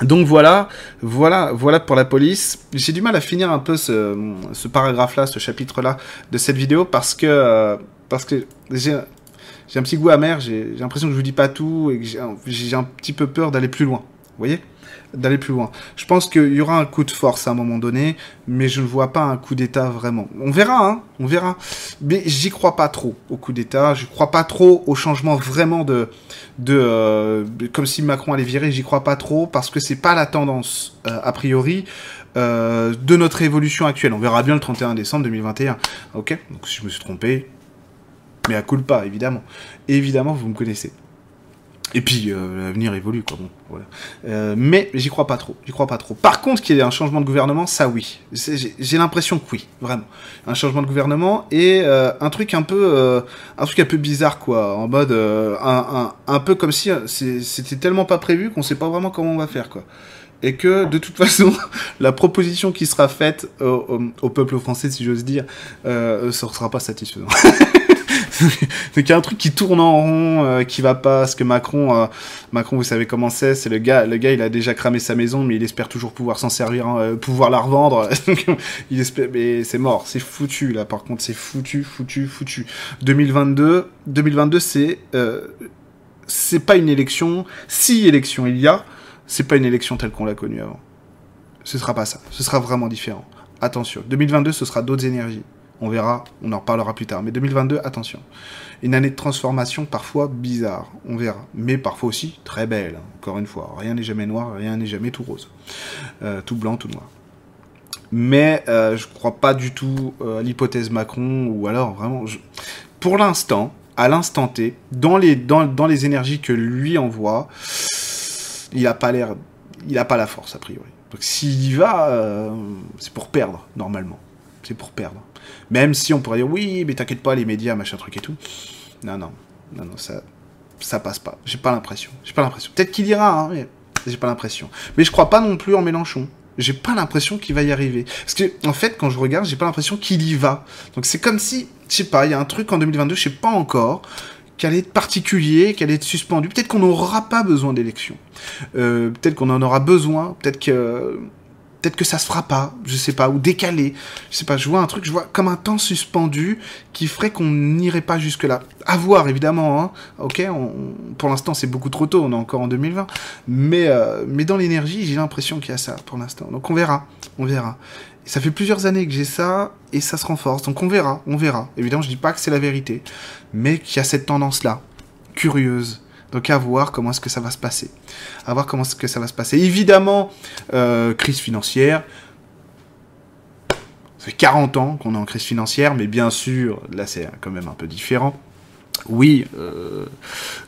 Donc voilà, voilà, voilà pour la police. J'ai du mal à finir un peu ce, paragraphe-là, ce chapitre-là de cette vidéo parce que, parce que j'ai un petit goût amer, j'ai l'impression que je vous dis pas tout et que j'ai un petit peu peur d'aller plus loin. Vous voyez? D'aller plus loin. Je pense qu'il y aura un coup de force à un moment donné, mais je ne vois pas un coup d'État vraiment. On verra, hein, on verra. Mais j'y crois pas trop au coup d'État, je crois pas trop au changement vraiment de... de euh, comme si Macron allait virer, j'y crois pas trop, parce que c'est pas la tendance, euh, a priori, euh, de notre évolution actuelle. On verra bien le 31 décembre 2021. Ok? Donc si je me suis trompé, mais à coup pas, évidemment. évidemment, vous me connaissez. Et puis euh, l'avenir évolue, quoi. Bon, voilà. Euh, mais j'y crois pas trop. J'y crois pas trop. Par contre, qu'il y ait un changement de gouvernement, ça oui. J'ai l'impression que oui, vraiment. Un changement de gouvernement et euh, un truc un peu, euh, un truc un peu bizarre, quoi. En mode euh, un, un, peu comme si c'était tellement pas prévu qu'on sait pas vraiment comment on va faire, quoi. Et que de toute *laughs* façon, la proposition qui sera faite au, au, peuple français, si j'ose dire, euh, ne sera pas satisfaisante. *laughs* *laughs* donc il y a un truc qui tourne en rond, euh, qui va pas, parce que Macron, euh, Macron, vous savez comment c'est, c'est le gars, le gars, il a déjà cramé sa maison, mais il espère toujours pouvoir s'en servir, hein, euh, pouvoir la revendre. *laughs* il espère, mais c'est mort, c'est foutu là. Par contre, c'est foutu, foutu, foutu. 2022, 2022, c'est, c'est pas une élection. Si élection il y a, c'est pas une élection telle qu'on l'a connue avant. Ce sera pas ça. Ce sera vraiment différent. Attention, 2022, ce sera d'autres énergies. On verra, on en reparlera plus tard. Mais 2022, attention. Une année de transformation parfois bizarre, on verra. Mais parfois aussi très belle, encore une fois. Rien n'est jamais noir, rien n'est jamais tout rose. Euh, tout blanc, tout noir. Mais euh, je crois pas du tout euh, à l'hypothèse Macron, ou alors vraiment... Pour l'instant, à l'instant T, dans les, dans, les énergies que lui envoie, il a pas l'air... Il a pas la force, a priori. Donc s'il y va, euh, c'est pour perdre, normalement. C'est pour perdre. Même si on pourrait dire oui, mais t'inquiète pas, les médias, machin truc et tout. Non, non, non, non, ça, ça passe pas. J'ai pas l'impression. J'ai pas l'impression. Peut-être qu'il ira, hein, mais j'ai pas l'impression. Mais je crois pas non plus en Mélenchon. J'ai pas l'impression qu'il va y arriver. Parce que, en fait, quand je regarde, j'ai pas l'impression qu'il y va. Donc c'est comme si, je sais pas, il y a un truc en 2022, je sais pas encore, qui allait être particulier, qui allait être suspendu. Peut-être qu'on n'aura pas besoin d'élections. Euh, peut-être qu'on en aura besoin. Peut-être que peut-être que ça se fera pas, je sais pas, ou décalé, je sais pas, je vois un truc, je vois comme un temps suspendu qui ferait qu'on n'irait pas jusque là. À voir évidemment, hein. ok, pour l'instant c'est beaucoup trop tôt, on est encore en 2020, mais, euh, mais dans l'énergie j'ai l'impression qu'il y a ça pour l'instant, donc on verra, on verra. ça fait plusieurs années que j'ai ça, et ça se renforce, donc on verra, on verra. Évidemment je dis pas que c'est la vérité, mais qu'il y a cette tendance-là, curieuse, donc à voir comment est-ce que ça va se passer. À voir comment est-ce que ça va se passer. Évidemment, euh, crise financière. Ça fait 40 ans qu'on est en crise financière, mais bien sûr, là c'est quand même un peu différent. Oui, euh,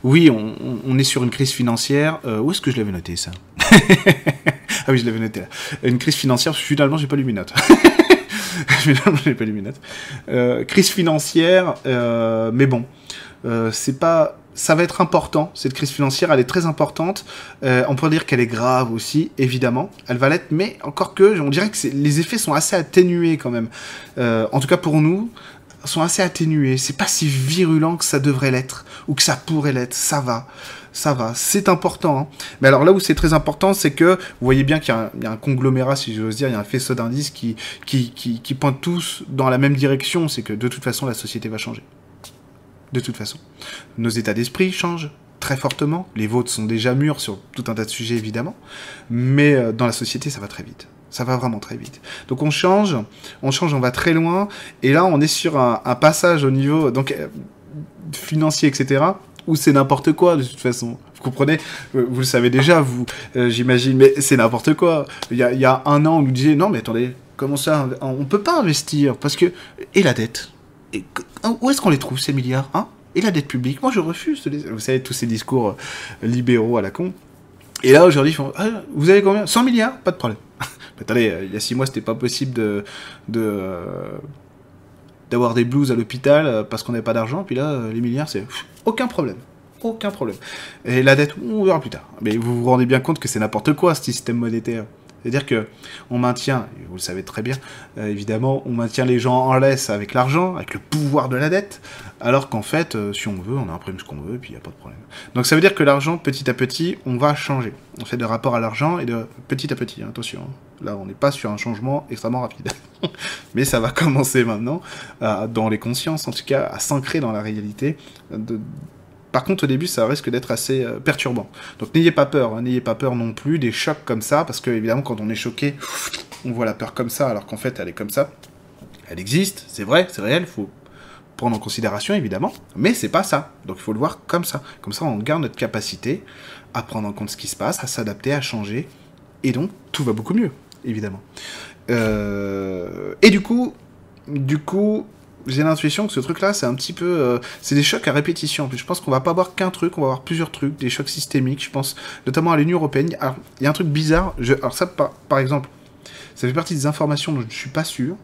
oui, on, est sur une crise financière. Euh, où est-ce que je l'avais noté ça? *laughs* Ah oui, je l'avais noté. Une crise financière, finalement, j'ai pas lu mes notes. *laughs* finalement, j'ai pas lu mes notes. Crise financière, mais bon, c'est pas ça va être important, cette crise financière, elle est très importante. Euh, on peut dire qu'elle est grave aussi, évidemment. Elle va l'être, mais encore que, on dirait que les effets sont assez atténués quand même. Euh, en tout cas pour nous, sont assez atténués. C'est pas si virulent que ça devrait l'être, ou que ça pourrait l'être. Ça va. Ça va, c'est important. Hein. Mais alors là où c'est très important, c'est que vous voyez bien qu'il y, a un conglomérat, si j'ose dire, il y a un faisceau d'indices qui, qui, qui, qui pointent tous dans la même direction. C'est que de toute façon, la société va changer de toute façon. Nos états d'esprit changent très fortement. Les vôtres sont déjà mûrs sur tout un tas de sujets, évidemment. Mais euh, dans la société, ça va très vite. Ça va vraiment très vite. Donc on change, on change, on va très loin. Et là, on est sur un, passage au niveau donc euh, financier, etc. Où c'est n'importe quoi de toute façon. Vous comprenez? Vous le savez déjà, vous, j'imagine. Mais c'est n'importe quoi. Il y, a, il y a un an, on nous disait non, mais attendez, comment ça? On peut pas investir parce que et la dette? Où est-ce qu'on les trouve, ces milliards hein? Et la dette publique? Moi, je refuse. Vous savez, tous ces discours euh, libéraux à la con. Et là, aujourd'hui, ils font ah, Vous avez combien? 100 milliards? Pas de problème. *laughs* attendez, euh, il y a 6 mois, c'était pas possible de. de euh, d'avoir des blues à l'hôpital parce qu'on n'avait pas d'argent, puis là, les milliards, c'est aucun problème. Aucun problème. Et la dette, on verra plus tard. Mais vous vous rendez bien compte que c'est n'importe quoi, ce système monétaire. C'est-à-dire que on maintient, vous le savez très bien, euh, évidemment, on maintient les gens en laisse avec l'argent, avec le pouvoir de la dette, alors qu'en fait, euh, si on veut, on imprime ce qu'on veut, et puis il n'y a pas de problème. Donc ça veut dire que l'argent, petit à petit, on va changer. On fait de rapport à l'argent et de petit à petit, hein, attention. Hein. Là, on n'est pas sur un changement extrêmement rapide. *laughs* Mais ça va *laughs* commencer maintenant, dans les consciences en tout cas, à s'ancrer dans la réalité, de, par contre, au début, ça risque d'être assez euh, perturbant. Donc n'ayez pas peur, hein. n'ayez pas peur non plus des chocs comme ça, parce que évidemment, quand on est choqué, on voit la peur comme ça, alors qu'en fait, elle est comme ça. Elle existe, c'est vrai, c'est réel, faut prendre en considération évidemment, mais c'est pas ça. Donc il faut le voir comme ça. Comme ça, on garde notre capacité à prendre en compte ce qui se passe, à s'adapter, à changer, et donc tout va beaucoup mieux, évidemment. Euh, et du coup, du coup, j'ai l'intuition que ce truc-là, c'est un petit peu, euh, c'est des chocs à répétition. Je pense qu'on va pas avoir qu'un truc, on va avoir plusieurs trucs, des chocs systémiques. Je pense notamment à l'Union européenne. Il y a un truc bizarre. Alors ça, par, exemple, ça fait partie des informations dont je ne suis pas sûr,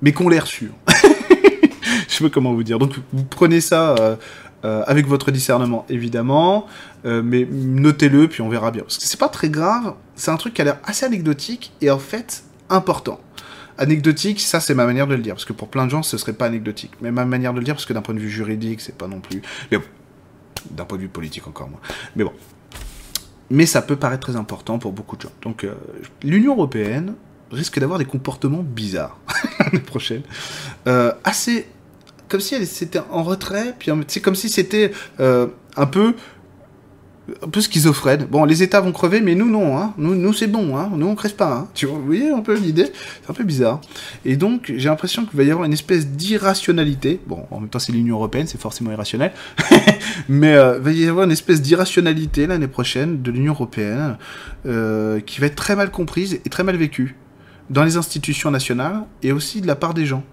mais qu'on l'air sûr. *laughs* je sais pas comment vous dire. Donc, vous prenez ça. Euh, euh, avec votre discernement évidemment, mais notez-le puis on verra bien. Parce que c'est pas très grave, c'est un truc qui a l'air assez anecdotique et en fait important anecdotique, ça c'est ma manière de le dire, parce que pour plein de gens ce serait pas anecdotique, mais ma manière de le dire, parce que d'un point de vue juridique, c'est pas non plus. Mais bon, d'un point de vue politique encore moins. Mais bon. Mais ça peut paraître très important pour beaucoup de gens. Donc euh, l'Union Européenne risque d'avoir des comportements bizarres *laughs* l'année prochaine. Euh, assez. Comme si elle c'était en retrait, puis c'est comme si c'était euh, un peu un peu schizophrène. Bon, les États vont crever, mais nous non, hein. Nous, nous c'est bon, hein. Nous on crève pas, hein. Tu vois, vous voyez un peu l'idée? C'est un peu bizarre. Et donc, j'ai l'impression qu'il va y avoir une espèce d'irrationalité. Bon, en même temps, c'est l'Union Européenne, c'est forcément irrationnel. *laughs* mais euh, il va y avoir une espèce d'irrationalité l'année prochaine de l'Union Européenne euh, qui va être très mal comprise et très mal vécue dans les institutions nationales et aussi de la part des gens.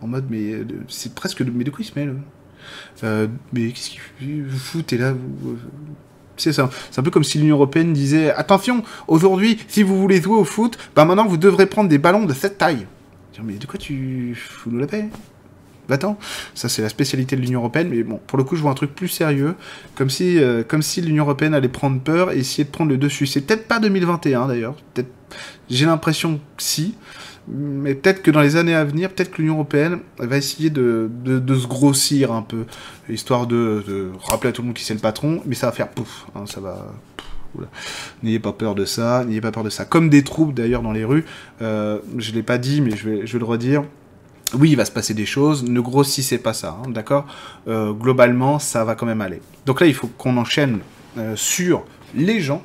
En mode, mais euh, c'est presque. Mais de quoi il se mêle mais qu'est-ce qu'il fout T'es là, vous, c'est un peu comme si l'Union Européenne disait Attention, aujourd'hui, si vous voulez jouer au foot, bah maintenant vous devrez prendre des ballons de cette taille. Mais de quoi tu fous nous la paix? Attends, ça c'est la spécialité de l'Union Européenne, mais bon, pour le coup je vois un truc plus sérieux, comme si, euh, si l'Union Européenne allait prendre peur et essayer de prendre le dessus. C'est peut-être pas 2021 d'ailleurs, j'ai l'impression que si, mais peut-être que dans les années à venir, peut-être que l'Union Européenne va essayer de, de, se grossir un peu, histoire de, rappeler à tout le monde qui c'est le patron, mais ça va faire pouf, hein, ça va... N'ayez pas peur de ça, n'ayez pas peur de ça. Comme des troupes d'ailleurs dans les rues, euh, je l'ai pas dit, mais je je vais le redire. Oui, il va se passer des choses, ne grossissez pas ça, hein, d'accord? Euh, Globalement, ça va quand même aller. Donc là, il faut qu'on enchaîne euh, sur les gens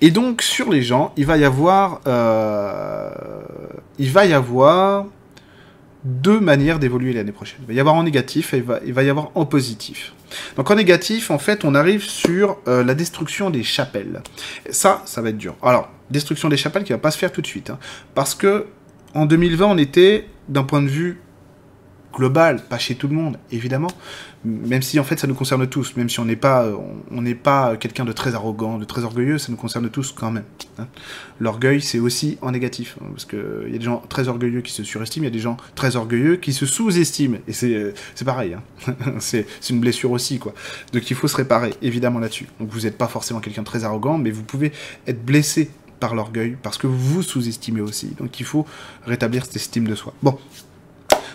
et donc sur les gens, il va y avoir, euh, il va y avoir deux manières d'évoluer l'année prochaine. Il va y avoir en négatif et il va, y avoir en positif. Donc en négatif, en fait, on arrive sur la destruction des chapelles. Ça, ça va être dur. Alors, destruction des chapelles qui va pas se faire tout de suite, hein. parce que en 2020, on était d'un point de vue global, pas chez tout le monde, évidemment, même si en fait ça nous concerne tous, même si on n'est pas, on n'est pas quelqu'un de très arrogant, de très orgueilleux, ça nous concerne tous quand même. Hein. L'orgueil, c'est aussi en négatif, hein, parce qu'il y a des gens très orgueilleux qui se surestiment, il y a des gens très orgueilleux qui se sous-estiment, et c'est pareil, hein. *laughs* c'est une blessure aussi, quoi. Donc il faut se réparer, évidemment, là-dessus. Donc vous n'êtes pas forcément quelqu'un de très arrogant, mais vous pouvez être blessé par l'orgueil, parce que vous sous-estimez aussi. Donc il faut rétablir cette estime de soi. Bon,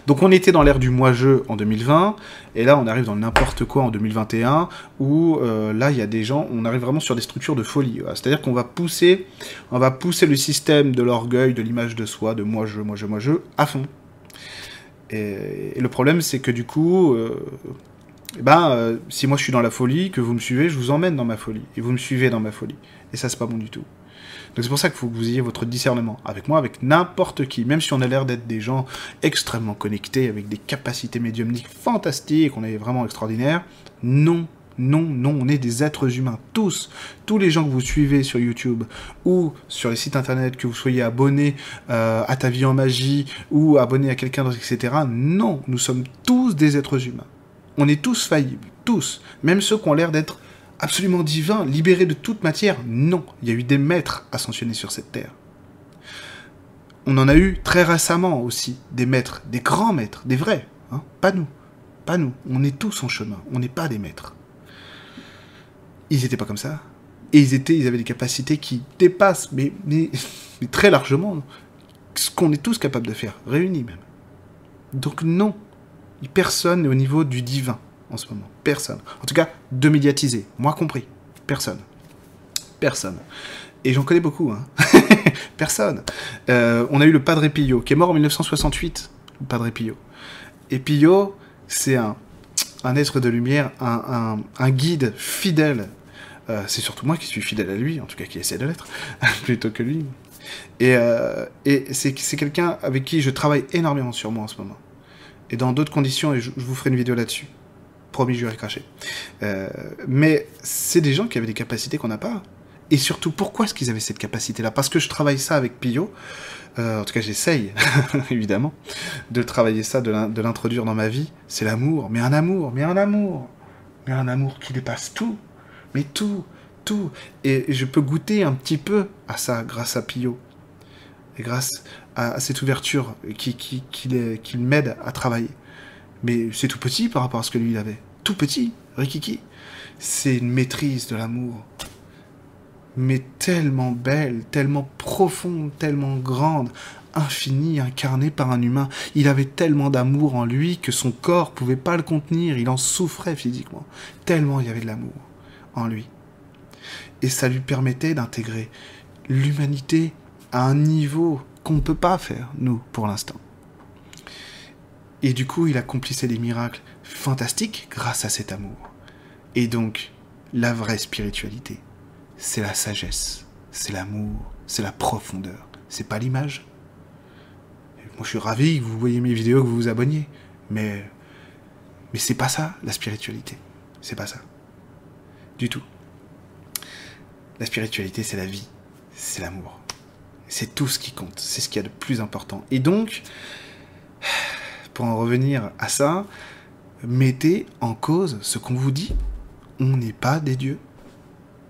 donc on était dans l'ère du moi-je en 2020, et là on arrive dans n'importe quoi en 2021, où euh, là il y a des gens, on arrive vraiment sur des structures de folie. C'est-à-dire qu'on va pousser, on va pousser le système de l'orgueil, de l'image de soi, de moi-je, moi-je, moi-je, à fond. Et, le problème c'est que du coup, euh, eh ben, euh, si moi je suis dans la folie, que vous me suivez, je vous emmène dans ma folie. Et vous me suivez dans ma folie. Et ça, c'est pas bon du tout. Donc c'est pour ça qu'il faut que vous ayez votre discernement. Avec moi, avec n'importe qui. Même si on a l'air d'être des gens extrêmement connectés, avec des capacités médiumniques fantastiques, on est vraiment extraordinaire. Non, non, non, on est des êtres humains, tous. Tous les gens que vous suivez sur YouTube ou sur les sites internet, que vous soyez abonnés euh, à Ta Vie en Magie ou abonnés à quelqu'un d'autre, etc. Non, nous sommes tous des êtres humains. On est tous faillibles, tous. Même ceux qui ont l'air d'être absolument divins, libérés de toute matière. Non, il y a eu des maîtres ascensionnés sur cette terre. On en a eu très récemment aussi, des maîtres, des grands maîtres, des vrais. Hein pas nous, pas nous. On est tous en chemin, on n'est pas des maîtres. Ils n'étaient pas comme ça. Et ils, étaient, ils avaient des capacités qui dépassent, mais, mais, *laughs* mais très largement, ce qu'on est tous capables de faire, réunis même. Donc non, Personne n'est au niveau du divin en ce moment. Personne. En tout cas, de médiatiser. Moi compris. Personne. Personne. Et j'en connais beaucoup. Hein. *laughs* Personne. Euh, on a eu le Padre Pio, qui est mort en 1968. Le Padre Pio. Et Pio, c'est un, un être de lumière, un, un, guide fidèle. Euh, c'est surtout moi qui suis fidèle à lui, en tout cas qui essaie de l'être, *laughs* plutôt que lui. Et, euh, et c'est quelqu'un avec qui je travaille énormément sur moi en ce moment et dans d'autres conditions, et je, vous ferai une vidéo là-dessus. Promis, vais cracher. Euh, mais c'est des gens qui avaient des capacités qu'on n'a pas. Et surtout, pourquoi est-ce qu'ils avaient cette capacité-là? Parce que je travaille ça avec Pio. Euh, en tout cas, j'essaye, *laughs* évidemment, de travailler ça, de l'introduire dans ma vie. C'est l'amour. Mais un amour, mais un amour. Mais un amour qui dépasse tout. Mais tout, tout. Et je peux goûter un petit peu à ça grâce à Pio. Et grâce à, cette ouverture qui, qui, qui, m'aide à travailler. Mais c'est tout petit par rapport à ce que lui il avait. Tout petit, Rikiki. C'est une maîtrise de l'amour. Mais tellement belle, tellement profonde, tellement grande, infinie, incarnée par un humain. Il avait tellement d'amour en lui que son corps pouvait pas le contenir, il en souffrait physiquement. Tellement il y avait de l'amour en lui. Et ça lui permettait d'intégrer l'humanité à un niveau qu'on ne peut pas faire, nous, pour l'instant. Et du coup, il accomplissait des miracles fantastiques grâce à cet amour. Et donc, la vraie spiritualité, c'est la sagesse, c'est l'amour, c'est la profondeur. C'est pas l'image. Moi, je suis ravi que vous voyez mes vidéos, que vous vous abonniez. Mais, mais c'est pas ça, la spiritualité. C'est pas ça. Du tout. La spiritualité, c'est la vie, c'est l'amour. C'est tout ce qui compte, c'est ce qu'il y a de plus important. Et donc, pour en revenir à ça, mettez en cause ce qu'on vous dit. On n'est pas des dieux.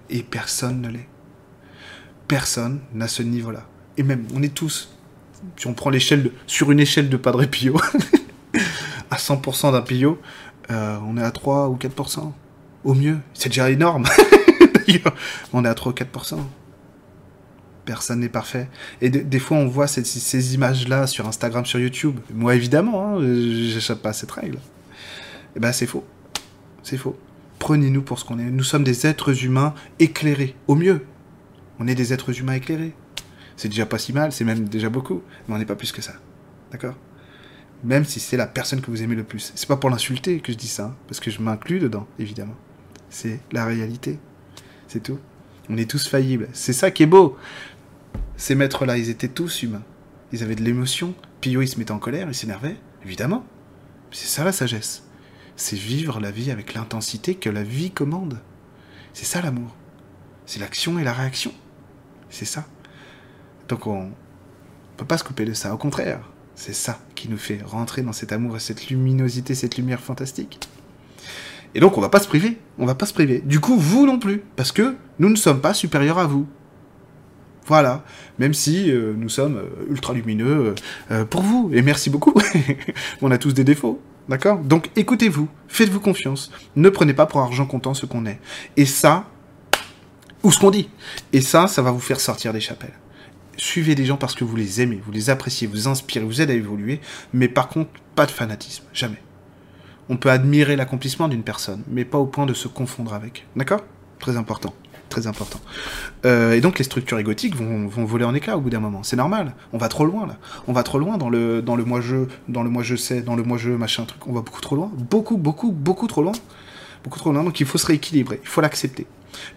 Et personne ne l'est. Personne n'a ce niveau-là. Et même, on est tous, si on prend l'échelle sur une échelle de Padre Pio, *laughs* à 100% d'un Pio, euh, on est à 3 ou 4%. Au mieux. C'est déjà énorme. *laughs* on est à 3 ou 4% personne n'est parfait. Et des fois, on voit ces, images-là sur Instagram, sur YouTube. Moi, évidemment, hein, j'échappe pas à cette règle. Eh ben, c'est faux. C'est faux. Prenez-nous pour ce qu'on est. Nous sommes des êtres humains éclairés, au mieux. On est des êtres humains éclairés. C'est déjà pas si mal, c'est même déjà beaucoup, mais on n'est pas plus que ça. D'accord? Même si c'est la personne que vous aimez le plus. C'est pas pour l'insulter que je dis ça, hein, parce que je m'inclus dedans, évidemment. C'est la réalité. C'est tout. On est tous faillibles. C'est ça qui est beau. Ces maîtres-là, ils étaient tous humains. Ils avaient de l'émotion. Pio, il se mettait en colère, il s'énervait, évidemment. C'est ça la sagesse. C'est vivre la vie avec l'intensité que la vie commande. C'est ça l'amour. C'est l'action et la réaction. C'est ça. Donc on ne peut pas se couper de ça. Au contraire, c'est ça qui nous fait rentrer dans cet amour et cette luminosité, cette lumière fantastique. Et donc on va pas se priver. On va pas se priver. Du coup, vous non plus. Parce que nous ne sommes pas supérieurs à vous. Voilà, même si euh, nous sommes euh, ultra lumineux euh, pour vous, et merci beaucoup. *laughs* On a tous des défauts, d'accord? Donc écoutez-vous, faites-vous confiance, ne prenez pas pour argent comptant ce qu'on est. Et ça, ou ce qu'on dit, et ça, ça va vous faire sortir des chapelles. Suivez des gens parce que vous les aimez, vous les appréciez, vous inspirez, vous aidez à évoluer, mais par contre, pas de fanatisme, jamais. On peut admirer l'accomplissement d'une personne, mais pas au point de se confondre avec, d'accord? Très important important. Euh, et donc les structures égotiques vont, vont voler en éclats au bout d'un moment. C'est normal. On va trop loin là. On va trop loin dans le dans le moi je dans le moi je sais dans le moi je machin truc. On va beaucoup trop loin. Beaucoup beaucoup beaucoup trop loin. Beaucoup trop loin. Donc il faut se rééquilibrer. Il faut l'accepter.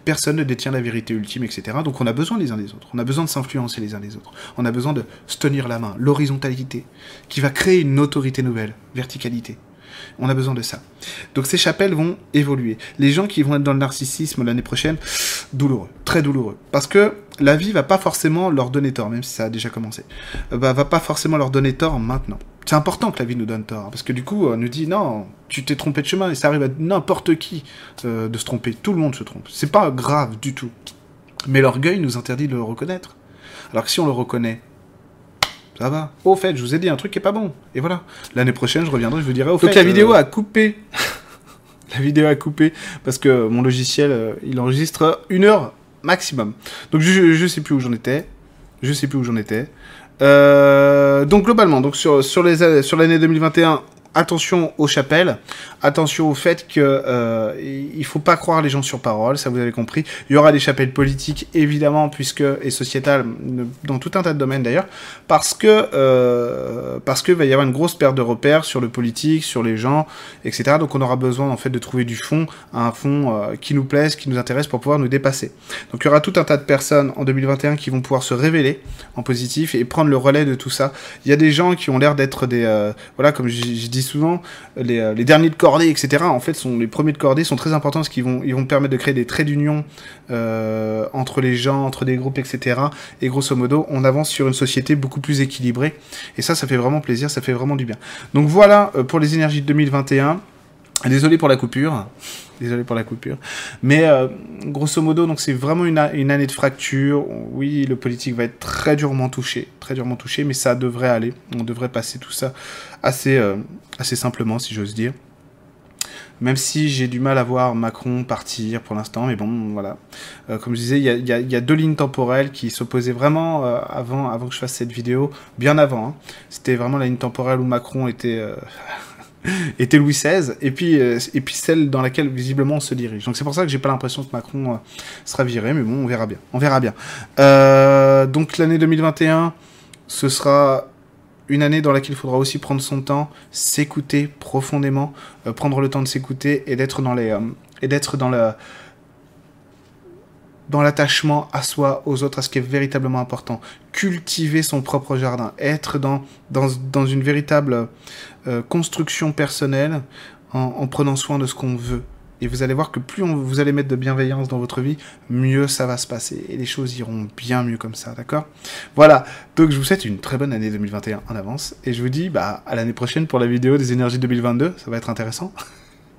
Personne ne détient la vérité ultime, etc. Donc on a besoin les uns des autres. On a besoin de s'influencer les uns les autres. On a besoin de se tenir la main. L'horizontalité qui va créer une autorité nouvelle. Verticalité. On a besoin de ça. Donc ces chapelles vont évoluer. Les gens qui vont être dans le narcissisme l'année prochaine, douloureux, très douloureux. Parce que la vie va pas forcément leur donner tort, même si ça a déjà commencé. Bah, va pas forcément leur donner tort maintenant. C'est important que la vie nous donne tort, parce que du coup, on nous dit non, tu t'es trompé de chemin, et ça arrive à n'importe qui euh, de se tromper. Tout le monde se trompe. C'est pas grave du tout. Mais l'orgueil nous interdit de le reconnaître. Alors que si on le reconnaît, ça va. Au fait, je vous ai dit un truc qui est pas bon. Et voilà. L'année prochaine, je reviendrai, je vous dirai au fait. Donc la vidéo a coupé. *laughs* la vidéo a coupé parce que mon logiciel, euh, il enregistre une heure maximum. Donc je, je sais plus où j'en étais. Je sais plus où j'en étais. Euh, donc globalement, donc sur sur les sur l'année 2021, attention aux chapelles, attention au fait que euh, il faut pas croire les gens sur parole, ça vous avez compris. Il y aura des chapelles politiques évidemment puisque et sociétales dans tout un tas de domaines d'ailleurs parce que euh, parce que va y avoir une grosse perte de repères sur le politique, sur les gens, etc. Donc on aura besoin en fait de trouver du fond, un fond euh, qui nous plaise, qui nous intéresse pour pouvoir nous dépasser. Donc il y aura tout un tas de personnes en 2021 qui vont pouvoir se révéler en positif et prendre le relais de tout ça. Il y a des gens qui ont l'air d'être des euh, voilà comme je dis souvent, les, les, derniers de cordée, etc. En fait, sont les premiers de cordée sont très importants parce qu'ils vont, ils vont permettre de créer des traits d'union euh, entre les gens, entre des groupes, etc. Et grosso modo, on avance sur une société beaucoup plus équilibrée. Et ça, ça fait vraiment plaisir, ça fait vraiment du bien. Donc voilà euh, pour les énergies de 2021. Désolé pour la coupure. Désolé pour la coupure. Mais euh, grosso modo, donc c'est vraiment une, année de fracture. Oui, le politique va être très durement touché, très durement touché, mais ça devrait aller. On devrait passer tout ça assez, euh, assez simplement, si j'ose dire. Même si j'ai du mal à voir Macron partir pour l'instant, mais bon, voilà. Euh, comme je disais, il y a, deux lignes temporelles qui s'opposaient vraiment avant, avant que je fasse cette vidéo, bien avant. Hein. C'était vraiment la ligne temporelle où Macron était *laughs* était Louis XVI, et puis, euh, et puis celle dans laquelle visiblement on se dirige. Donc c'est pour ça que j'ai pas l'impression que Macron euh, sera viré, mais bon, on verra bien. On verra bien. Euh, donc l'année 2021, ce sera une année dans laquelle il faudra aussi prendre son temps, s'écouter profondément, prendre le temps de s'écouter et d'être dans les et d'être dans le dans l'attachement à soi, aux autres, à ce qui est véritablement important. Cultiver son propre jardin, être dans, dans, dans une véritable euh, construction personnelle en, en, prenant soin de ce qu'on veut. Et vous allez voir que plus on, vous allez mettre de bienveillance dans votre vie, mieux ça va se passer. Et les choses iront bien mieux comme ça, d'accord? Voilà, donc je vous souhaite une très bonne année 2021 en avance. Et je vous dis bah, à l'année prochaine pour la vidéo des énergies 2022, ça va être intéressant. *laughs*